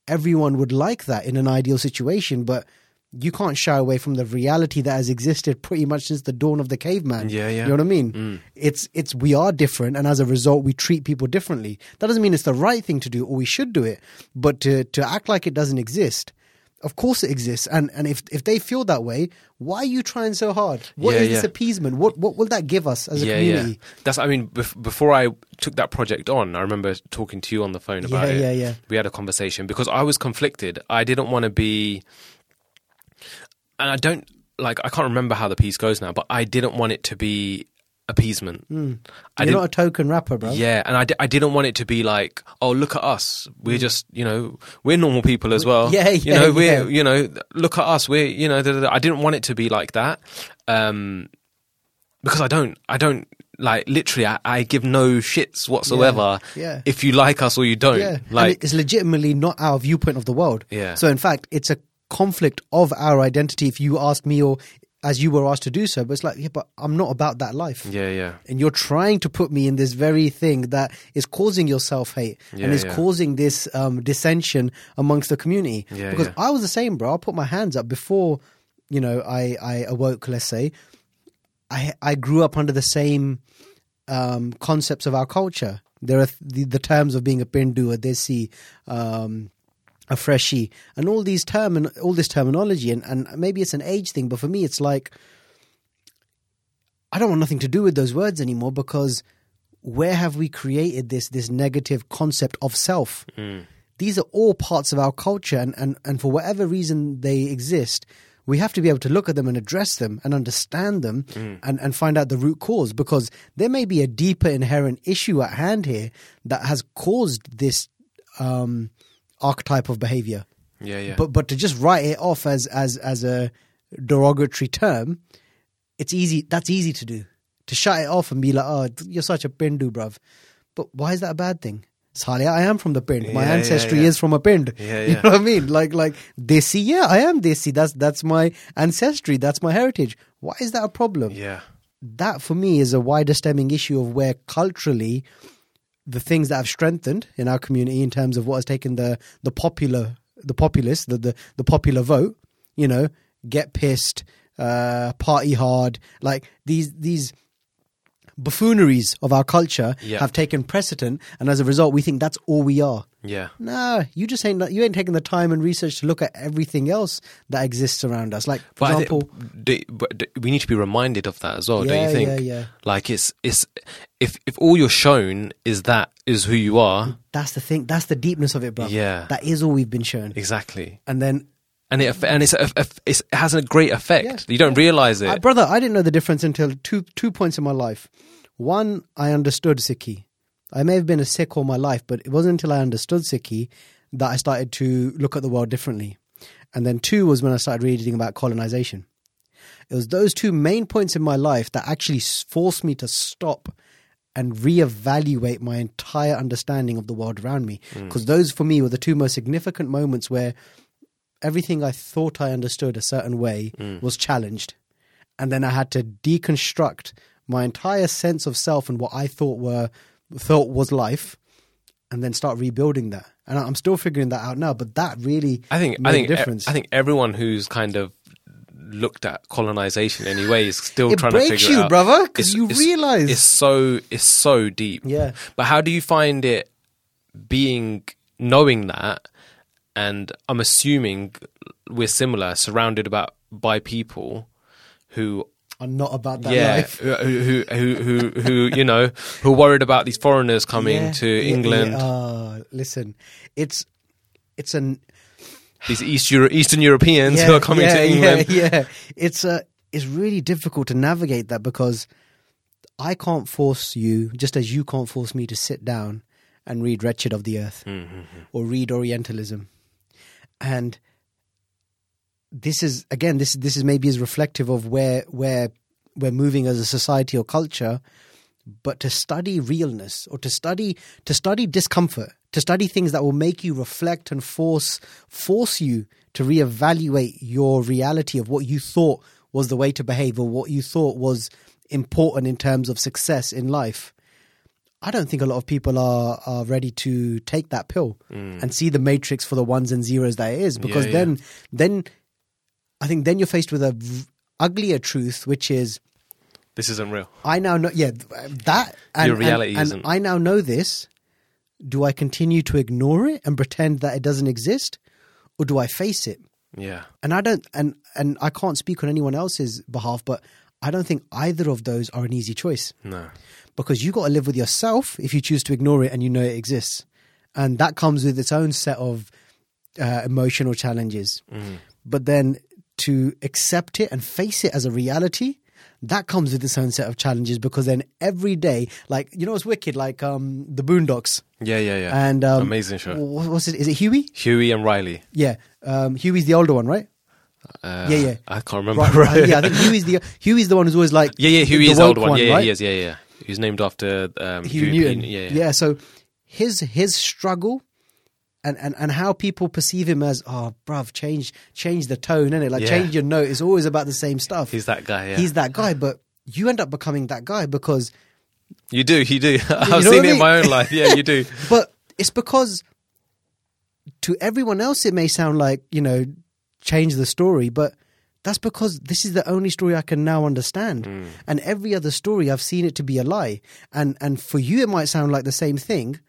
everyone would like that in an ideal situation, but you can't shy away from the reality that has existed pretty much since the dawn of the caveman. Yeah, yeah. You know what I mean? Mm. It's it's we are different, and as a result, we treat people differently. That doesn't mean it's the right thing to do or we should do it, but to to act like it doesn't exist. Of course, it exists, and and if if they feel that way, why are you trying so hard? What is Yeah, this yeah. appeasement? What what will that give us as a yeah, community? yeah. That's. I mean, bef- before I took that project on, I remember talking to you on the phone about Yeah, it. yeah, yeah. We had a conversation because I was conflicted. I didn't want to be, and I don't like. I can't remember how the piece goes now, but I didn't want it to be appeasement. I You're didn't. not a token rapper, bro. Yeah, and I, I didn't want it to be like, oh, look at us. Mm. We're just, you know, we're normal people as well. Yeah, You know, we're, yeah. you know, look at us. We're, you know, da, da, da. I didn't want it to be like that. Um, because I don't, I don't, like, literally, I, I give no shits whatsoever yeah. if you like us or you don't. Yeah, and Like, it's legitimately not our viewpoint of the world. Yeah. So in fact, it's a conflict of our identity. If you ask me, or as you were asked to do so, but it's like, yeah, but I'm not about that life. yeah, yeah. And you're trying to put me in this very thing that is causing your self hate Yeah, and is yeah. causing this um, dissension amongst the community. Yeah, because. I was the same, bro. I put my hands up before, you know, I, I awoke. Let's say, I I grew up under the same um, concepts of our culture. There are th- the, the terms of being a pindu, a desi, um, a freshie, and all these term and all this terminology, and, and maybe it's an age thing, but for me, it's like I don't want nothing to do with those words anymore because where have we created this this negative concept of self? These are all parts of our culture, and, and, and for whatever reason they exist, we have to be able to look at them and address them and understand them and, and find out the root cause because there may be a deeper inherent issue at hand here that has caused this um, archetype of behavior. Yeah, yeah. But but to just write it off as as as a derogatory term, it's easy. That's easy to do. To shut it off and be like, "Oh, you're such a pindu, bruv." But why is that a bad thing? Salia, I am from the pind. My Yeah, yeah, ancestry yeah. is from a pind. Yeah, You know what I mean? Like like desi. Yeah, I am desi. That's that's my ancestry. That's my heritage. Why is that a problem? yeah. that for me is a wider stemming issue of where culturally the things that have strengthened in our community in terms of what has taken the the popular the populace the the, the popular vote you know get pissed uh, party hard. Like these these buffooneries of our culture Yeah. have taken precedent, and as a result, we think that's all we are. Yeah. No, you just ain't you ain't taking the time and research to look at everything else that exists around us. Like for But, example, do- but do- we need to be reminded of that as well, don't you think? yeah, yeah. Like it's it's if if all you're shown is that is who you are, that's the thing. That's the deepness of it, bro. Yeah. that is all we've been shown. exactly, And then, and it and it's, a- a- it's it has a great effect. Yeah, you don't realize it. I, brother, I didn't know the difference until two two points in my life. One, I understood Sikhi. I may have been a Sikh all my life, but it wasn't until I understood Sikhi that I started to look at the world differently. And then two was when I started reading about colonization. It was those two main points in my life that actually forced me to stop and reevaluate my entire understanding of the world around me. Hmm. Because those, for me, were the two most significant moments where everything I thought I understood a certain way mm. was challenged. And then I had to deconstruct my entire sense of self and what I thought were thought was life and then start rebuilding that. And I'm still figuring that out now, but that really I think made I think a difference. I think everyone who's kind of looked at colonization anyway is still trying to figure you, it out. brother, 'cause It's- you it's- realise- it's so it's so deep. Yeah. But how do you find it being knowing that and I'm assuming we're similar surrounded about by people who I'm not about that yeah, life. who, who, who, who, you know, who are worried about these foreigners coming Yeah, to England, yeah. Oh, listen, it's it's an these East Euro- Eastern Europeans yeah, who are coming yeah, to England. Yeah, yeah. It's uh, it's really difficult to navigate that because I can't force you, just as you can't force me to sit down and read Wretched of the Earth Mm-hmm. or read Orientalism, and this is again this this is maybe is reflective of where where we're moving as a society or culture but to study realness or to study to study discomfort to study things that will make you reflect and force force you to reevaluate your reality of what you thought was the way to behave or what you thought was important in terms of success in life I don't think a lot of people are are ready to take that pill and see the matrix for the ones and zeros that it is because Mm. Yeah, yeah. then then I think then you're faced with a v- uglier truth which is This isn't real. I now know, yeah, that and, Your reality and, and isn't. I now know this. Do I continue to ignore it and pretend that it doesn't exist, or do I face it? Yeah. And I don't, and and I can't speak on anyone else's behalf, but I don't think either of those are an easy choice No. Because you got to live with yourself if you choose to ignore it and you know it exists, and that comes with its own set of uh, emotional challenges. But then to accept it and face it as a reality, that comes with its own set of challenges because then every day, like you know, it's wicked, like um, the Boondocks Yeah, yeah, yeah. and um, Amazing show. wh- What's it? Is it Huey? Huey and Riley. Yeah, um, Huey's the older one, right? Uh, Yeah, yeah. I can't remember. Right, uh, yeah, I think Huey's the Huey's the one who's always like yeah, yeah. the Huey is the woke older one. Yeah, yeah, right? he is. Yeah, yeah. He's named after um, Huey Newton. Yeah, yeah. So his his struggle and, and, and how people perceive him as oh bruv, change change the tone, innit? Like Yeah. change your note. It's always about the same stuff. He's that guy. Yeah. He's that guy, but you end up becoming that guy because you do. You do. I've seen it in my own life. Yeah, you do. but it's because to everyone else it may sound like, you know, change the story, but that's because this is the only story I can now understand. Hmm. And every other story I've seen it to be a lie. And and for you it might sound like the same thing,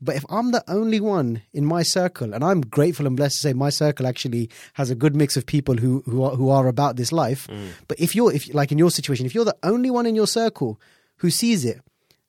but if I'm the only one in my circle, and I'm grateful and blessed to say my circle actually has a good mix of people who who are, who are about this life. Hmm. But if you're if like in your situation, if you're the only one in your circle who sees it,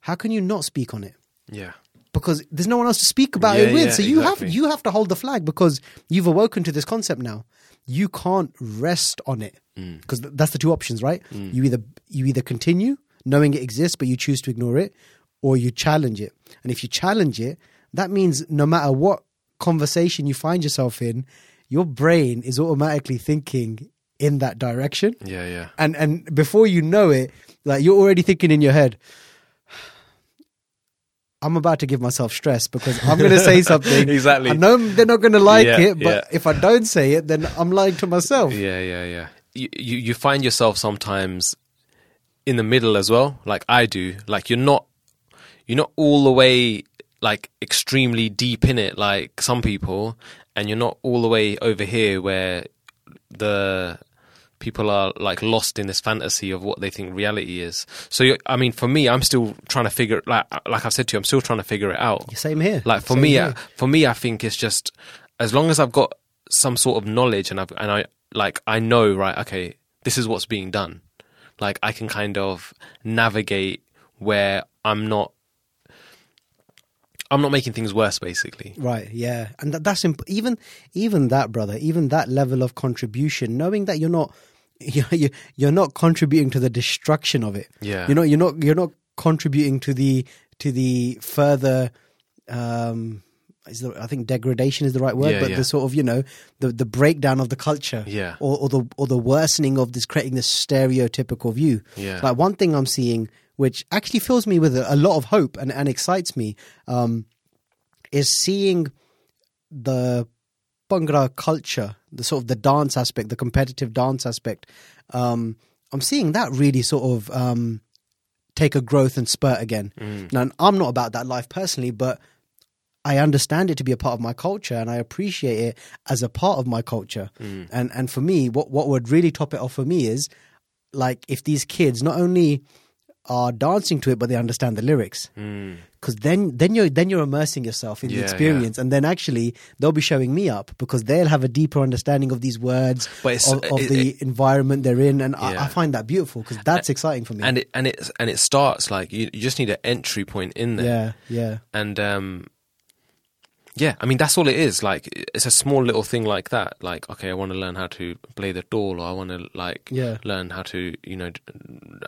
how can you not speak on it? Yeah. because there's no one else to speak about Yeah, it with. yeah, so you exactly. have you have to hold the flag because you've awoken to this concept now. You can't rest on it Mm. because th- that's the two options, right? You either you either continue knowing it exists but you choose to ignore it, or you challenge it. And if you challenge it, that means no matter what conversation you find yourself in, your brain is automatically thinking in that direction Yeah, yeah. and and before you know it, like you're already thinking in your head, I'm about to give myself stress because I'm going to say something. Exactly. I know they're not going to like Yeah, it, but yeah. if I don't say it, then I'm lying to myself. Yeah, yeah, yeah. You, you you find yourself sometimes in the middle as well, like I do. Like you're not you're not all the way like extremely deep in it like some people and you're not all the way over here where the people are like lost in this fantasy of what they think reality is. So I mean, for me, I'm still trying to figure like like I said to you, I'm still trying to figure it out. Same here. Like for Same me, uh, for me, I think it's just as long as I've got some sort of knowledge and I've and I like I know right. Okay, this is what's being done. Like I can kind of navigate where I'm not. I'm not making things worse, basically. Right, yeah, and that, that's imp- even even that, brother. Even that level of contribution, knowing that you're not you're, you're you're not contributing to the destruction of it. Yeah. You know, you're not you're not contributing to the to the further. Um, is the, I think degradation is the right word, Yeah, but yeah. the sort of you know the the breakdown of the culture, Yeah. or, or the or the worsening of this creating this stereotypical view. Yeah. Like one thing I'm seeing, which actually fills me with a, a lot of hope and, and excites me, um, is seeing the Bhangra culture, the sort of the dance aspect, the competitive dance aspect. Um, I'm seeing that really sort of um, take a growth and spurt again. Now, I'm not about that life personally, but I understand it to be a part of my culture, and I appreciate it as a part of my culture. And and for me, what what would really top it off for me is like if these kids not only are dancing to it, but they understand the lyrics. Because then, then you're then you're immersing yourself in Yeah, the experience, and then actually they'll be showing me up because they'll have a deeper understanding of these words, of, of it- the environment they're in, and I, Yeah. I find that beautiful because that's exciting for me. And it and it and it starts like you, you just need an entry point in there. yeah, yeah, and um yeah. I mean that's all it is. Like it's a small little thing like that. Like okay i want to learn how to play the dhol or i want to like Yeah. learn how to you know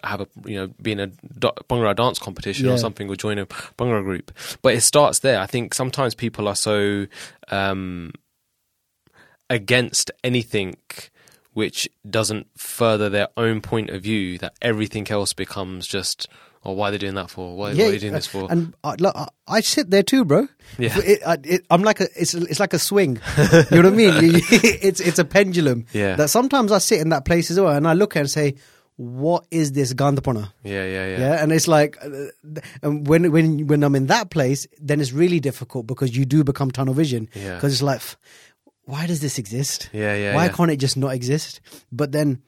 have a you know be in a bhangra dance competition Yeah. or something or join a bhangra group. But it starts there. I think sometimes people are so um against anything which doesn't further their own point of view that everything else becomes just oh why are they doing that for why, why are you doing this for And I, look, I, I sit there too, bro. Yeah. It, I, I'm like a, it's it's like a swing. You know what I mean? It's it's a pendulum. Yeah. That sometimes I sit in that place as well, and I look at it and say, "What is this Gandhapana?" yeah yeah yeah Yeah, and it's like, uh, and when when when I'm in that place, then it's really difficult because you do become tunnel vision. Yeah. Because it's like, why does this exist? Yeah, yeah, Why yeah. can't it just not exist? But then,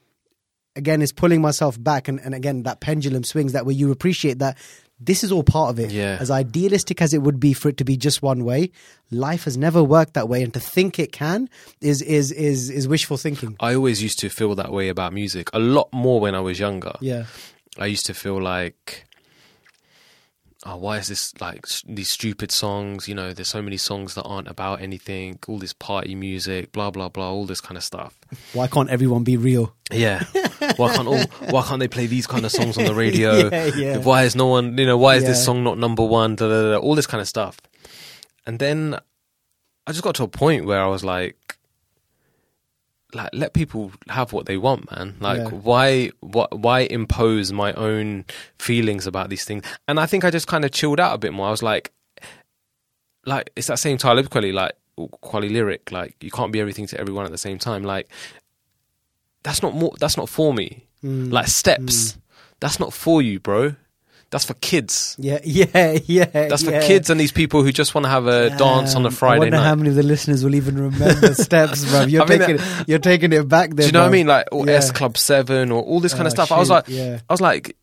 again, is pulling myself back, and, and again, that pendulum swings that way you appreciate that this is all part of it. Yeah. As idealistic as it would be for it to be just one way, life has never worked that way, and to think it can is is is is wishful thinking. I always used to feel that way about music a lot more when I was younger. Yeah. I used to feel like, oh, why is this like these stupid songs? You know, there's so many songs that aren't about anything. All this party music, blah blah blah, all this kind of stuff. Why can't everyone be real? Yeah, why can't all? Why can't they play these kind of songs on the radio? Yeah, yeah. Why is no one? You know, why is this song not number one? Da, da, da, all this kind of stuff. And then I just got to a point where I was like, like let people have what they want, man. Like Yeah. why, what, why impose my own feelings about these things? And I think I just kind of chilled out a bit more. I was like, like it's that same Talib Kweli, like Kweli lyric, like you can't be everything to everyone at the same time. Like that's not more. That's not for me. Mm. Like steps, that's not for you, bro. That's for kids. Yeah, yeah, yeah. That's for yeah. kids and these people who just want to have a dance on a Friday I wonder night. how many of the listeners will even remember steps, bro. You're I mean, taking uh, you're taking it back there. Do you know what I mean? Like or Yeah. S Club Seven or all this kind Oh, of stuff. I was like, yeah. I was like,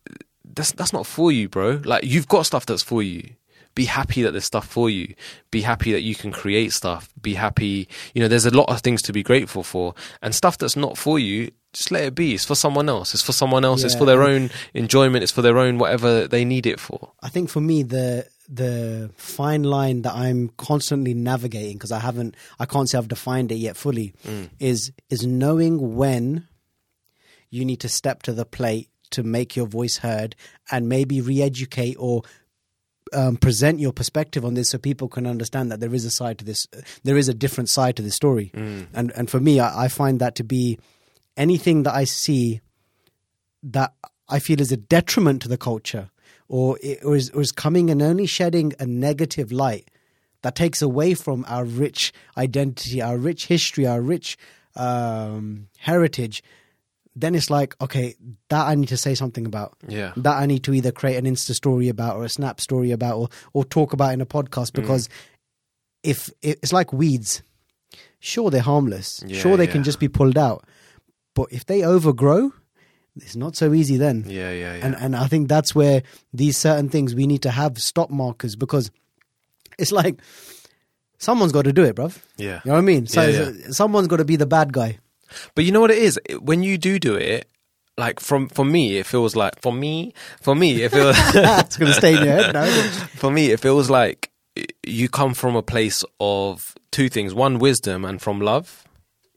that's that's not for you, bro. Like you've got stuff that's for you. Be happy that there's stuff for you. Be happy that you can create stuff. Be happy. You know, there's a lot of things to be grateful for, and stuff that's not for you. Just let it be. It's for someone else. It's for someone else. It's for their own enjoyment. It's for their own whatever they need it for. I think for me the the fine line that I'm constantly navigating because I haven't I can't say I've defined it yet fully Mm. is is knowing when you need to step to the plate to make your voice heard and maybe re-educate or um, present your perspective on this so people can understand that there is a side to this there is a different side to this story and and for me I, I find that to be anything that I see that I feel is a detriment to the culture or, it, is, or coming and only shedding a negative light that takes away from our rich identity, our rich history, our rich um, heritage, then it's like, okay, that I need to say something about. Yeah. That I need to either create an Insta story about or a Snap story about or, or talk about in a podcast Mm. because if it's like weeds, sure, they're harmless. Yeah, sure, they yeah. can just be pulled out. But if they overgrow, it's not so easy then. Yeah, yeah, yeah. And and I think that's where these certain things we need to have stop markers because it's like someone's got to do it, bruv. yeah. You know what I mean? So Yeah, someone's got to be the bad guy. But you know what it is? When you do do it, like from for me, it feels like for me, for me, it feels it's going to stay in your head now. for me, it feels like you come from a place of two things: one, wisdom, and from love.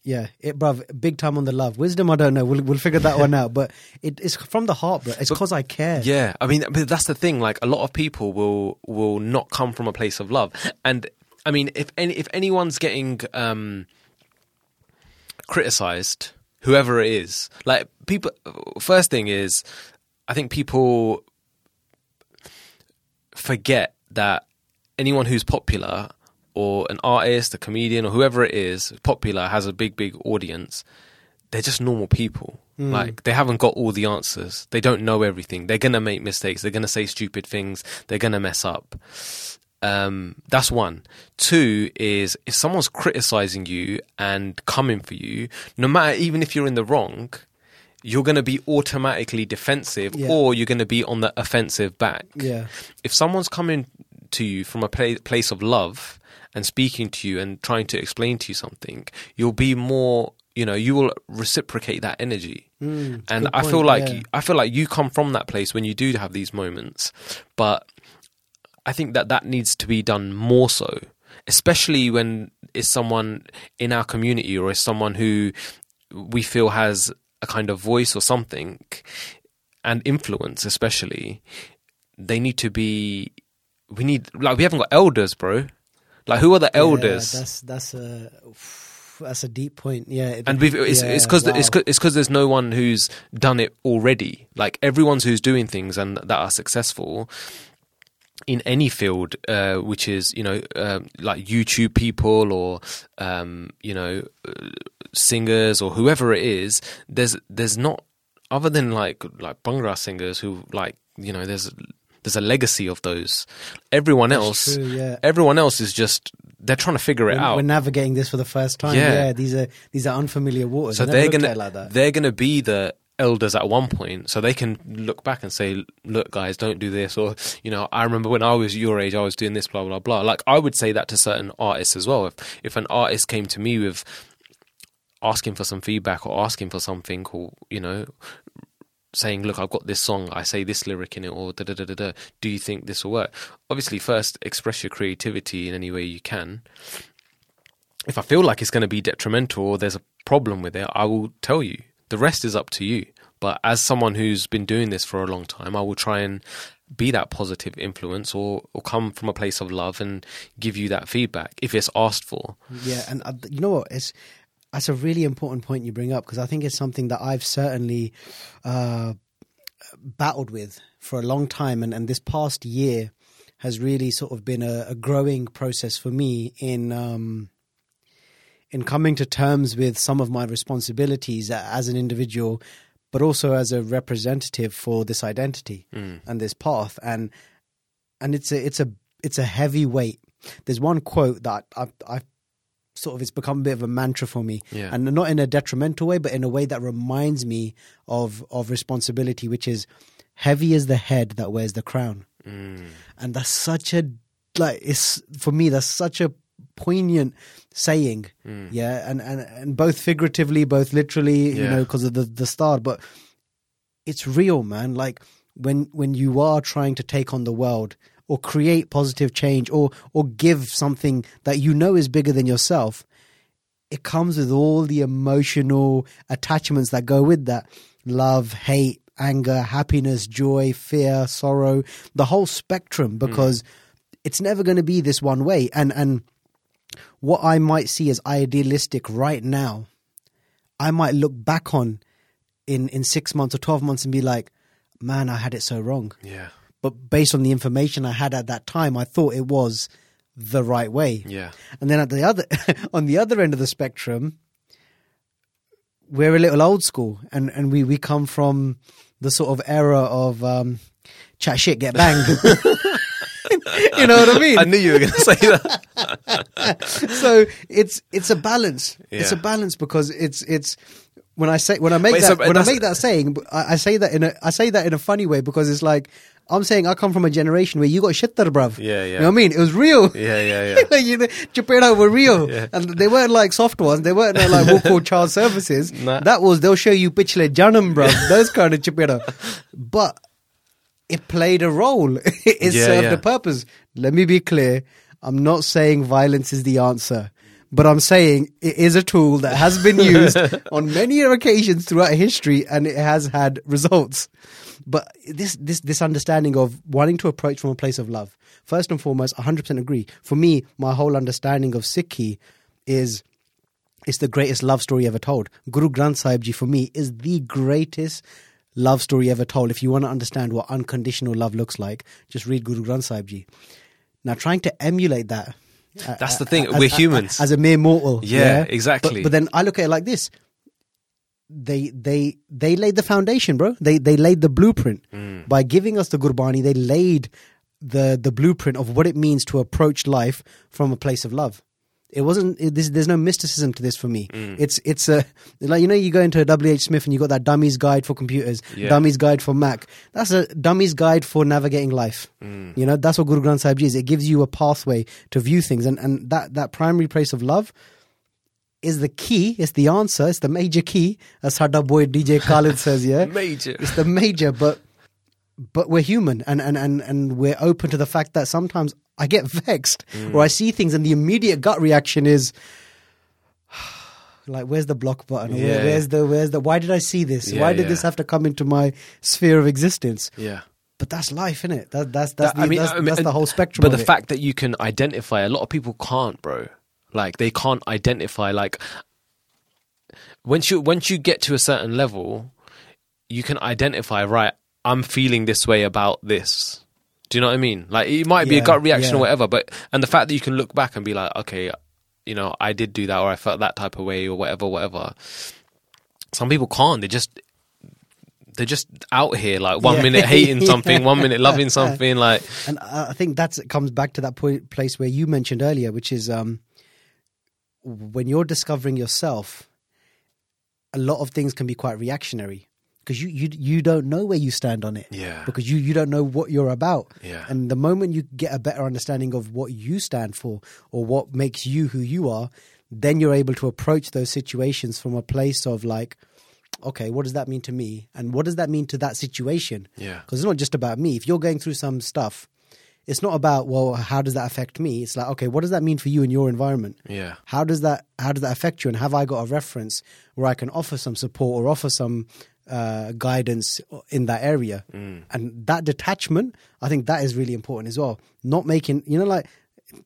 Yeah, it, bruv, big time on the love. Wisdom, I don't know. We'll we'll figure that one out. But it, it's from the heart, bro. It's because I care. Yeah, I mean, but that's the thing. Like a lot of people will will not come from a place of love, and I mean, if any, if anyone's getting um, criticized, whoever it is, like people. First thing is, I think people forget that anyone who's popular or an artist, a comedian, or whoever it is, popular has a big, big audience. They're just normal people. Like they haven't got all the answers. They don't know everything. They're gonna make mistakes. They're gonna say stupid things. They're gonna mess up. Um, that's one. Two is if someone's criticizing you and coming for you, no matter even if you're in the wrong, you're going to be automatically defensive Yeah. or you're going to be on the offensive back. Yeah. If someone's coming to you from a pla- place of love and speaking to you and trying to explain to you something, you'll be more, you know, you will reciprocate that energy. and Mm, good I feel like yeah. I feel like you come from that place when you do have these moments, but I think that that needs to be done more so, especially when it's someone in our community or is someone who we feel has a kind of voice or something and influence, especially. They need to be. We need like we haven't got elders, bro. Like who are the elders? Yeah, that's that's a that's a deep point. Yeah, it- and we've, it's yeah, it's because wow. it's because there's no one who's done it already. Like everyone's who's doing things and that are successful in any field, uh, which is you know um like YouTube people or um, you know uh, singers or whoever it is. There's there's not other than like like Bhangra singers who like you know there's there's a legacy of those. Everyone else, true, yeah. everyone else is just they're trying to figure it We're, out. we're navigating this for the first time. Yeah. Yeah, these are these are unfamiliar waters. So they're gonna like that. they're gonna be the elders at one point, so they can look back and say, "Look, guys, don't do this." Or you know, I remember when I was your age, I was doing this, blah blah blah. Like I would say that to certain artists as well. If if an artist came to me with asking for some feedback or asking for something, or you know. Saying, look, I've got this song. I say this lyric in it, or da da da da da. Do you think this will work? Obviously, first express your creativity in any way you can if I feel like it's going to be detrimental or there's a problem with it, I will tell you. The rest is up to you. But as someone who's been doing this for a long time, I will try and be that positive influence or, or come from a place of love and give you that feedback if it's asked for. Yeah, and uh, you know what? It's that's a really important point you bring up because I think it's something that I've certainly uh, battled with for a long time, and, and this past year has really sort of been a, a growing process for me in um, in coming to terms with some of my responsibilities as an individual, but also as a representative for this identity and this path, and and it's a it's a it's a heavy weight. There's one quote that I I sort of it's become a bit of a mantra for me, Yeah. and not in a detrimental way, but in a way that reminds me of of responsibility, which is heavy is the head that wears the crown, mm. and that's such a like it's for me that's such a poignant saying, mm. yeah, and and and both figuratively, both literally, you know, because of the the star, but it's real, man. Like when when you are trying to take on the world or create positive change or or give something that you know is bigger than yourself, it comes with all the emotional attachments that go with that. Love, hate, anger, happiness, joy, fear, sorrow, the whole spectrum hmm. because it's never going to be this one way. And and what I might see as idealistic right now, I might look back on in in 6 months or 12 months and be like, man, I had it so wrong Yeah. But based on the information I had at that time, I thought it was the right way. Yeah. And then at the other, on the other end of the spectrum, we're a little old school, and and we we come from the sort of era of um, chat shit, get banged. you know what I mean? I knew you were going to say that. so it's it's a balance. It's a balance because it's it's when I say when I make Wait, that so when I make that saying, I, I say that in a I say that in a funny way because it's like I'm saying I come from a generation where you got shit there, bruv. Yeah, yeah. You know what I mean? It was real. Yeah, yeah, yeah. like, you know, were real, Yeah. and they weren't like soft ones. They weren't like what called child services. Nah. That was they'll show you pichle janam, bruv. Those kind of Chapero. But it played a role. it Yeah, served yeah. a purpose. Let me be clear. I'm not saying violence is the answer. But I'm saying it is a tool that has been used on many occasions throughout history and it has had results. But this, this, this understanding of wanting to approach from a place of love, first and foremost, 100% agree. For me, my whole understanding of Sikhi is it's the greatest love story ever told. Guru Granth Sahib Ji, for me, is the greatest love story ever told. If you want to understand what unconditional love looks like, just read Guru Granth Sahib Ji. Now, trying to emulate that. uh, That's the uh, thing, as- we're humans. As a mere mortal. Yeah, exactly. But, but then I look at it like this. They they they laid the foundation, bro. They they laid the blueprint Mm. by giving us the Gurbani. They laid the the blueprint of what it means to approach life from a place of love. It wasn't. It, this, there's no mysticism to this for me. Mm. It's it's a like you know you go into a W H Smith and you got that dummies Guide for computers, Yeah. Dummy's Guide for Mac. That's a dummies Guide for navigating life. Mm. You know that's what Guru Granth Sahib is. It gives you a pathway to view things, and and that that primary place of love is the key. It's the answer. It's the major key, as Hada boy DJ Khaled says. Yeah, Major. it's the major, but but we're human and, and, and, and we're open to the fact that sometimes I get vexed Mm. or I see things and the immediate gut reaction is like where's the block button? Yeah. Where's the where's the why did I see this? Yeah, why did yeah. this have to come into my sphere of existence? Yeah. But that's life, isn't it? That, that's that's, That- the, that's, that's the whole spectrum. But the it. fact that you can identify, a lot of people can't, bro. Like they can't identify. Like once you once you get to a certain level, you can identify. Right, I'm feeling this way about this. Do you know what I mean? Like it might be Yeah, a gut reaction yeah. or whatever, but and the fact that you can look back and be like, okay, you know, I did do that, or I felt that type of way, or whatever, whatever. Some people can't. They just they're just out here like one Yeah. minute hating something, one minute loving something. Like And I I think that's it comes back to that point, place where you mentioned earlier, which is um, when you're discovering yourself, a lot of things can be quite reactionary because you, you you don't know where you stand on it. Yeah. Because you you don't know what you're about. Yeah. And the moment you get a better understanding of what you stand for or what makes you who you are, then you're able to approach those situations from a place of like, okay, what does that mean to me? And what does that mean to that situation? Yeah. Because it's not just about me. If you're going through some stuff, it's not about well, how does that affect me? It's like, okay, what does that mean for you in your environment? yeah. How does that how does that affect you? And have I got a reference where I can offer some support or offer some uh, guidance in that area? And that detachment, I think that is really important as well. Not making you know like.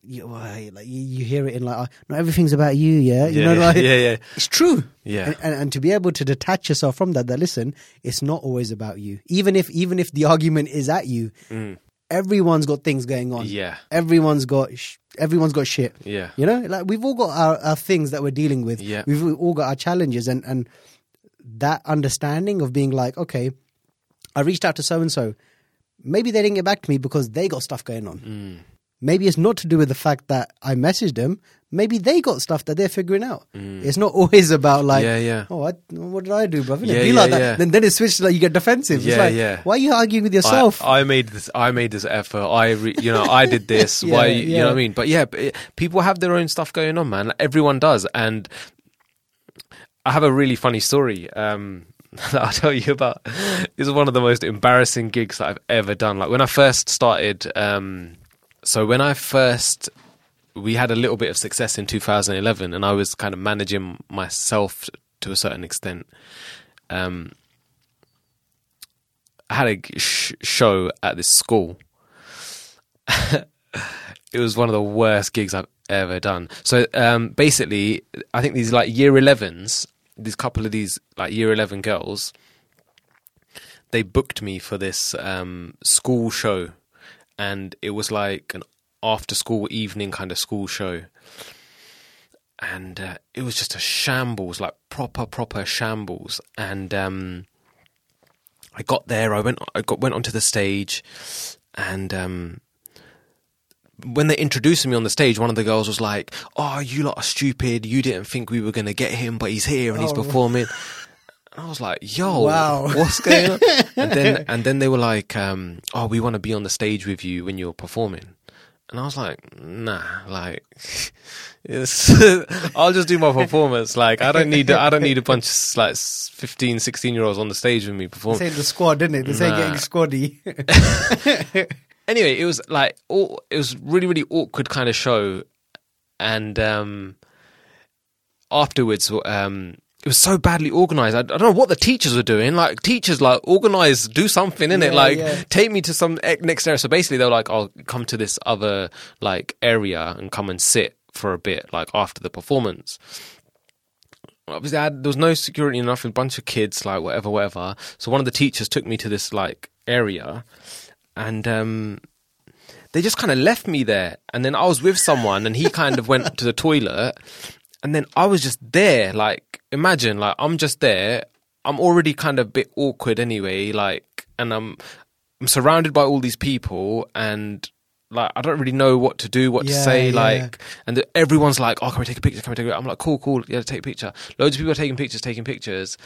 You, like you, hear it in like, uh, not everything's about you, yeah. You Yeah, know, like yeah, yeah. it's true. Yeah. And, and, and to be able to detach yourself from that, that listen, it's not always about you. Even if even if the argument is at you, everyone's got things going on. Yeah. Everyone's got sh- everyone's got shit. Yeah. You know, like we've all got our, our things that we're dealing with. Yeah. We've all got our challenges and and that understanding of being like, okay, I reached out to so and so. Maybe they didn't get back to me because they got stuff going on. Mm. Maybe it's not to do with the fact that I messaged them. Maybe they got stuff that they're figuring out. It's not always about like, Mm. Yeah, yeah. oh, I, what did I do, brother? Yeah, Be yeah, like that. yeah. Then then it switches like you get defensive. it's Yeah, like, yeah. Why are you arguing with yourself? I, I made this. I made this effort. I, re, you know, I did this. Yeah, Why? You know what I mean? But yeah, but it, people have their own stuff going on, man. Like, everyone does, and I have a really funny story. Um, that I'll tell you about. It's one of the most embarrassing gigs that I've ever done. Like when I first started. Um, so when I first we had a little bit of success in 2011 and I was kind of managing myself to a certain extent. Um, I had a sh- show at this school. it was one of the worst gigs I've ever done. So um, basically, I think these like year 11s, these couple of these like year 11 girls, they booked me for this um, school show, and it was like an after school evening kind of school show. And uh, it was just a shambles, like proper, proper shambles. And um, I got there. I went. I got went onto the stage, and um, when they introduced me on the stage, one of the girls was like, "Oh, you lot are stupid. You didn't think we were going to get him, but he's here and he's Oh. performing." And I was like, "Yo, Wow. what's going on?" and then and then they were like, um, "Oh, we want to be on the stage with you when you're performing." And I was like, "Nah, like, I'll just do my performance. Like, I don't need I don't need a bunch of like 15, 16 year olds on the stage with me performing." This ain't the squad, didn't it? They ain't Nah. getting squaddy. anyway, it was like all, it was really really awkward kind of show, and um, afterwards, um, it was so badly organized. I, I don't know what the teachers were doing. Like teachers, like organize, do something in it. Like yeah. take me to some next area. So basically, they were like, "I'll come to this other like area and come and sit for a bit, like after the performance." Obviously, I had, there was no security enough. A bunch of kids, like whatever, whatever. So one of the teachers took me to this like area, and um, they just kind of left me there. And then I was with someone, and he kind of went to the toilet, and then I was just there. Like, imagine, like I'm just there. I'm already kind of a bit awkward anyway. Like, and I'm I'm surrounded by all these people, and like I don't really know what to do, what to say. yeah. Like, and the, everyone's like, "Oh, can we take a picture? Can we take a picture?" I'm like, "Cool, cool, yeah, take a picture." Loads of people are taking pictures, taking pictures,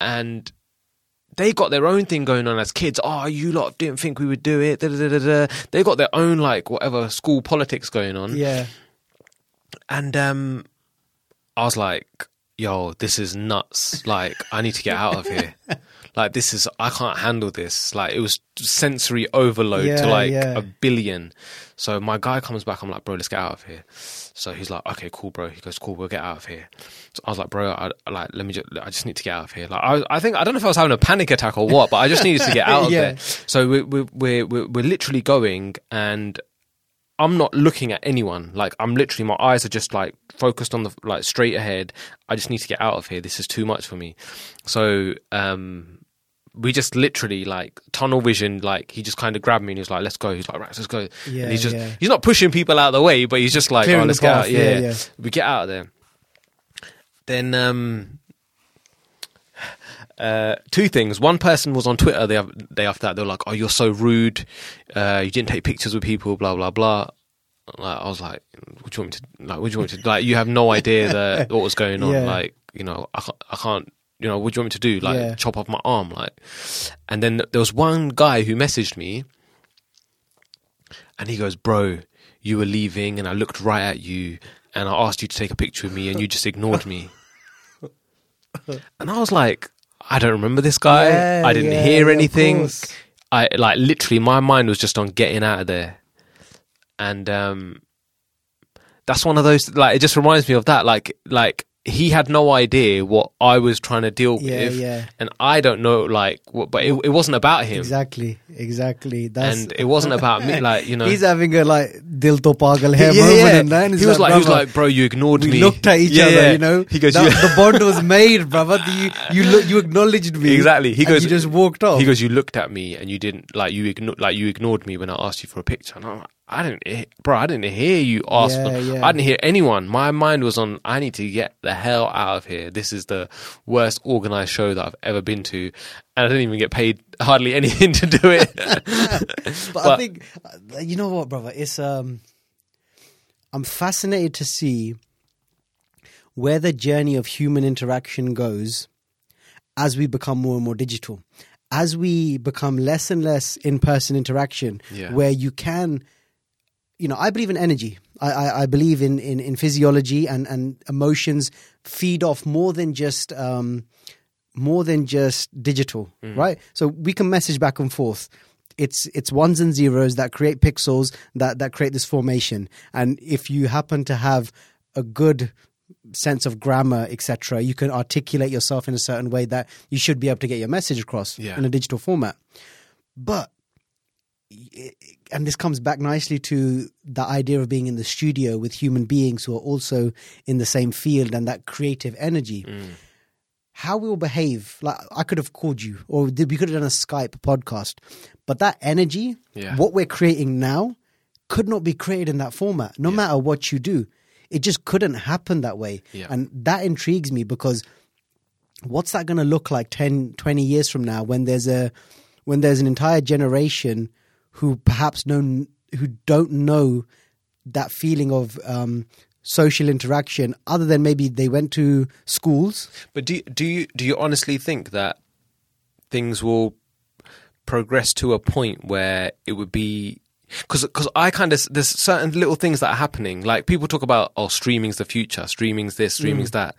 and they got their own thing going on as kids. Oh, you lot didn't think we would do it. Da, da, da. They got their own like whatever school politics going on. yeah. And um, I was like, "Yo, this is nuts! Like, I need to get out of here. like, this is I can't handle this. Like, it was sensory overload Yeah, to like yeah. a billion. So my guy comes back. I'm like, bro, let's get out of here. So he's like, okay, cool, bro. He goes, cool, we'll get out of here. So I was like, bro, I, like, let me just, I just need to get out of here. Like, I, I think I don't know if I was having a panic attack or what, but I just needed to get out of Yeah. there. So we, we, we're, we're we're literally going, and I'm not looking at anyone. Like I'm literally, my eyes are just like focused on the like straight ahead. I just need to get out of here. This is too much for me. So um, we just literally like tunnel vision. Like he just kind of grabbed me and he was like, "Let's go." He's like, "Right, let's go." Yeah, and he's just yeah. he's not pushing people out of the way, but he's just like, Clearing "Oh, let's get out." yeah, Yeah, yeah. we get out of there. Then um, uh, two things. One person was on Twitter the day after that. They were like, "Oh, you're so rude. Uh, you didn't take pictures with people. Blah blah blah." Like, I was like, "What do you want me to like? What do you want me to like? You have no idea that what was going on. Yeah. Like, you know, I can't, I can't. You know, what do you want me to do? Like, Yeah. chop off my arm? Like, and then there was one guy who messaged me, and he goes, "Bro, you were leaving, and I looked right at you, and I asked you to take a picture with me, and you just ignored me." and I was like, "I don't remember this guy. Yeah, I didn't yeah, hear anything. I like literally, my mind was just on getting out of there." And um, that's one of those like it just reminds me of that. Like, like he had no idea what I was trying to deal Yeah, with, yeah. and I don't know like what, but it, it wasn't about him. Exactly, exactly. That's and it wasn't about me. Like you know, he's having a like dil to pagal hai Yeah, moment, yeah. and then he was like, he was like, bro, you ignored we me. looked at each Yeah, other, you know. He goes, That- the bond was made, brother. You you look, you acknowledged me exactly. He goes, you just walked off. He goes, you looked at me and you didn't like you ignored like you ignored me when I asked you for a picture. And I'm like, I didn't, bro. I didn't hear you ask. Yeah, for, yeah. I didn't hear anyone. My mind was on. I need to get the hell out of here. This is the worst organized show that I've ever been to, and I didn't even get paid hardly anything to do it. but, I think uh, you know what, brother. It's um, I'm fascinated to see where the journey of human interaction goes as we become more and more digital, as we become less and less in-person interaction, Yeah. where you can, you know, I believe in energy. I, I, I believe in, in, in physiology and, and emotions feed off more than just um, more than just digital, right? So we can message back and forth. It's it's ones and zeros that create pixels that that create this formation. And if you happen to have a good sense of grammar, etc., you can articulate yourself in a certain way that you should be able to get your message across Yeah. in a digital format. But and this comes back nicely to the idea of being in the studio with human beings who are also in the same field and that creative energy. Mm. How we will behave, like I could have called you, or we could have done a Skype podcast, but that energy, Yeah. what we're creating now, could not be created in that format. No matter what you do, it just couldn't happen that way, Yeah. and that intrigues me because what's that going to look like 10 20 years from now when there's a when there's an entire generation who perhaps know who don't know that feeling of um, social interaction other than maybe they went to schools. But do do you do you honestly think that things will progress to a point where it would be because because I kind of there's certain little things that are happening. Like people talk about oh streaming's the future, streaming's this, streaming's that,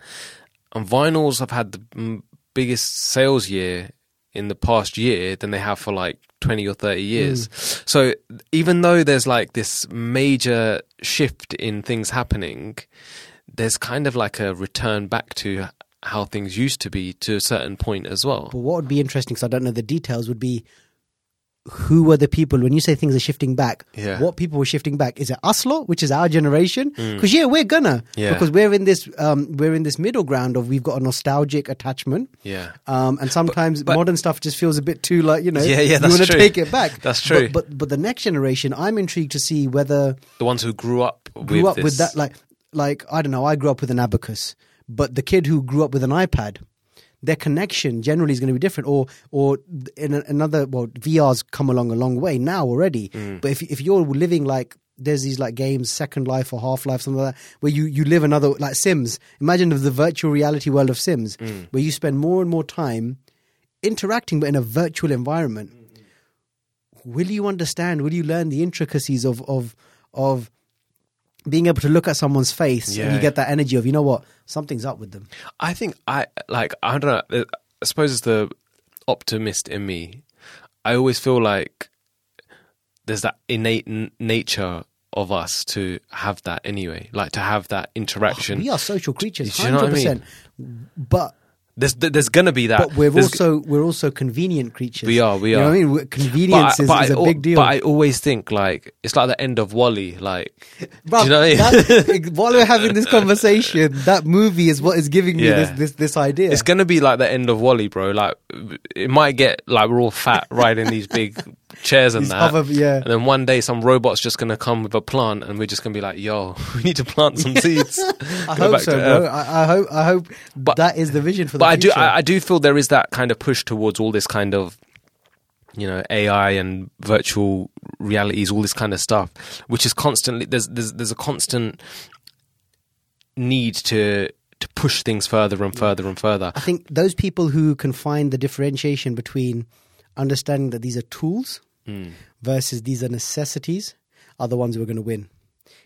and vinyls have had the mm, biggest sales year in the past year than they have for like 20 or 30 years. So even though there's like this major shift in things happening, there's kind of like a return back to how things used to be to a certain point as well. But what would be interesting, because I don't know the details, would be who were the people when you say things are shifting back? Yeah. What people were shifting back? Is it us lot, which is our generation? Because yeah, we're gonna Yeah. because we're in this um, we're in this middle ground of we've got a nostalgic attachment. Yeah. Um, and sometimes but- modern stuff just feels a bit too like you know Yeah, yeah, you want to take it back. That's true. But, but but the next generation, I'm intrigued to see whether The ones who grew up grew with up this. with that like like I don't know. I grew up with an abacus, but the kid who grew up with an iPad, their connection generally is going to be different. Or or in another well, VR's come along a long way now already. Mm. But if if you're living like there's these like games, Second Life or Half Life, something like that, where you you live another like Sims. Imagine the virtual reality world of Sims, Mm. where you spend more and more time interacting, but in a virtual environment. Will you understand? Will you learn the intricacies of of of being able to look at someone's face and you get that energy of you know what something's up with them. I think I like I don't know. Uh, I suppose it's the optimist in me. I always feel like there's that innate n- nature of us to have that anyway, like to have that oh, interaction. We are social creatures, Do you know what I hundred mean? percent. But There's there's gonna be that. but we're There's- also we're also convenient creatures. We are, we are. You know what I mean, We're- convenience but I, is, but is I a al- big deal. But I always think like it's like the end of WALL-E. Like, Bruv, do you know what I mean? that- while we're having this conversation, that movie is what is giving me this, this this idea. It's gonna be like the end of WALL-E, bro. Like it might get like we're all fat riding these big chairs and These that. other- yeah. And then one day some robot's just gonna come with a plant and we're just gonna be like, yo, we need to plant some seeds. I Go hope back so, to bro. I, I hope I hope But- that is the vision for the But I do future. I, I do feel there is that kind of push towards all this kind of you know AI and virtual realities, all this kind of stuff, which is constantly there's there's there's a constant need to to push things further and further and further. I think those people who can find the differentiation between understanding that these are tools Hmm. versus these are necessities are the ones who are going to win.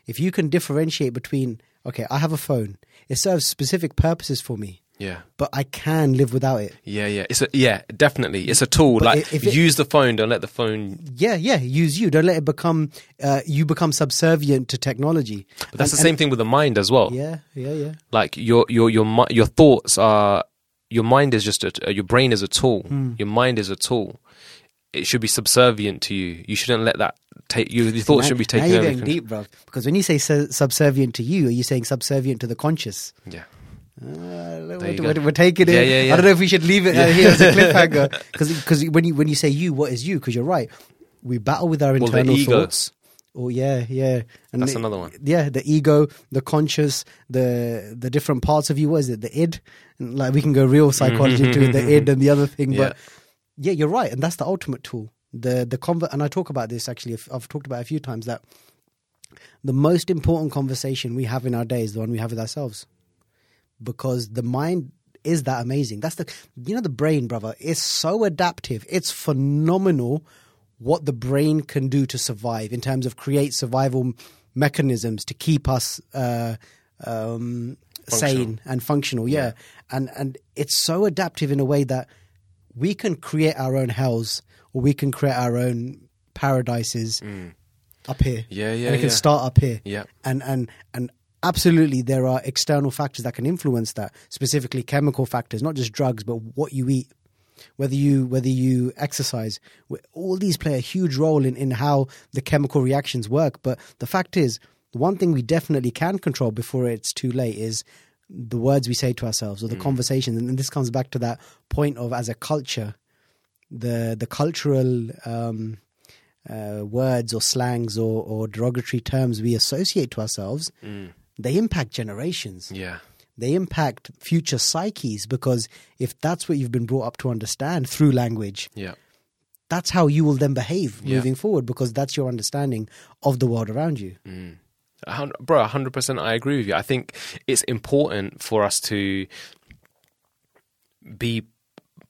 If you can differentiate between, okay, I have a phone, it serves specific purposes for me, Yeah. but I can live without it. Yeah, yeah. It's a yeah, definitely. It's a tool. But like if it- use the phone, don't let the phone Yeah, yeah, use you. Don't let it become, uh, you become subservient to technology. But that's And- the same thing with the mind as well. Yeah, yeah, yeah. Like your your your your thoughts are your mind is just a your brain is a tool. Hmm. Your mind is a tool. It should be subservient to you. You shouldn't let that take you. Your thoughts now, should be now taken you're over. getting control. deep, bro. Because when you say su- subservient to you, are you saying subservient to the conscious? Yeah. Uh, we're, we're, we're taking it. Yeah, yeah, yeah. I don't know if we should leave it uh, here as a cliffhanger because when you when you say you, what is you? Because you're right. We battle with our Well, internal thoughts. Oh yeah, yeah. And That's the- another one. Yeah, the ego, the conscious, the the different parts of you. What is it? The id. And like we can go real psychology to the id and the other thing. But yeah, you're right, and that's the ultimate tool. The the convert, and I talk about this actually. I've- talked about it a few times that the most important conversation we have in our day is the one we have with ourselves because the mind is that amazing. That's the you know the brain, brother, is so adaptive. It's phenomenal what the brain can do to survive in terms of create survival mechanisms to keep us uh, um, sane and functional. Yeah. and and it's so adaptive in a way that we can create our own hells or we can create our own paradises up here. Mm. Yeah, yeah, and it can yeah. start up here Yeah. and and and absolutely there are external factors that can influence that specifically chemical factors not just drugs but what you eat whether you whether you exercise. All these play a huge role in in how the chemical reactions work. But the fact is the one thing we definitely can control before it's too late is the words we say to ourselves or the conversations. And this comes back to that point of as a culture the the cultural um, uh, words or slangs or, or derogatory terms we associate to ourselves, they impact generations. Yeah. They impact future psyches because if that's what you've been brought up to understand through language, Yeah. that's how you will then behave Yeah. moving forward because that's your understanding of the world around you. Mm. Hun- Bro, 100% I agree with you. I think it's important for us to be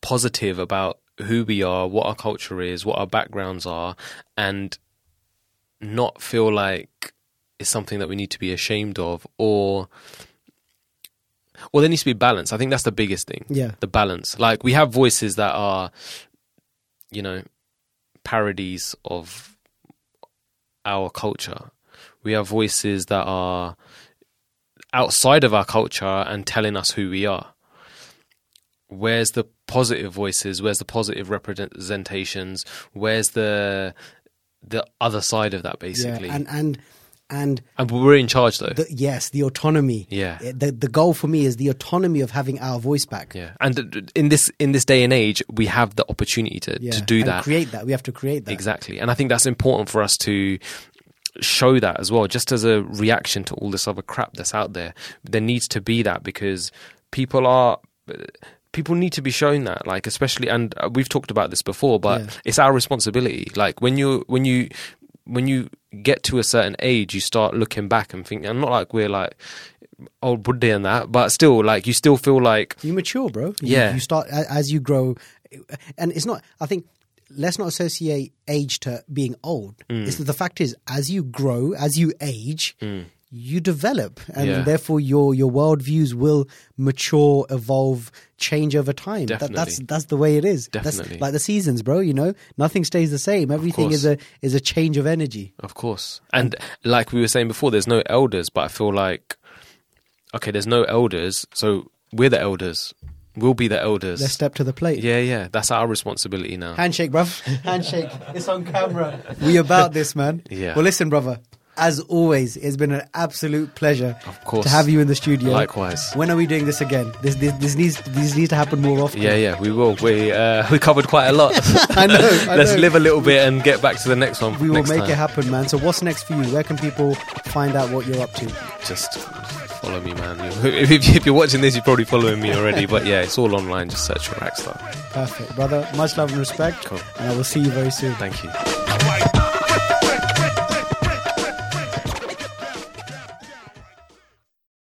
positive about who we are, what our culture is, what our backgrounds are, and not feel like it's something that we need to be ashamed of or well there needs to be balance. I think that's the biggest thing. Yeah. the balance. Like we have voices that are you know parodies of our culture. We have voices that are outside of our culture and telling us who we are. Where's the positive voices? Where's the positive representations? Where's the the other side of that basically? Yeah, and and and and we're in charge though the, yes, the autonomy. Yeah. Uh, The the goal for me is the autonomy of having our voice back. yeah and in this in this day and age we have the opportunity to, Yeah, to do and that Create that. We have to create that. Exactly. And I think that's important for us to show that as well, just as a reaction to all this other crap that's out there. There needs to be that because people are. People need to be shown that, like especially, and we've talked about this before, but Yeah. it's our responsibility. Like when you when you when you get to a certain age, you start looking back and thinking. And not like we're like old Buddha and that, but still, like you still feel like You mature, bro. You, Yeah. You start as you grow, and it's not. I think let's not associate age to being old. Mm. It's that the fact is, as you grow, as you age. You develop, and Yeah. therefore your your worldviews will mature, evolve, change over time. That, that's that's the way it is. Definitely. That's like the seasons, bro. You know, nothing stays the same. Everything is a is a change of energy. Of course. And like we were saying before, there's no elders, but I feel like, okay, there's no elders, so we're the elders. We'll be the elders. Let's step to the plate. yeah, yeah. That's our responsibility now. Handshake, bruv. Handshake. It's on camera. We about this, man. Yeah. Well, listen, brother. As always, it's been an absolute pleasure Of course. to have you in the studio. Likewise. When are we doing this again? This this, this needs this needs to happen more often. Yeah, yeah, we will. We uh, we covered quite a lot. I know. I Let's know. live a little bit and get back to the next one. We will make time. it happen, man. So, what's next for you? Where can people find out what you're up to? Just follow me, man. If, you're watching this, you're probably following me already. But yeah, it's all online. Just search for Raxstar. Perfect, brother. Much love and respect. Cool. And I will see you very soon. Thank you.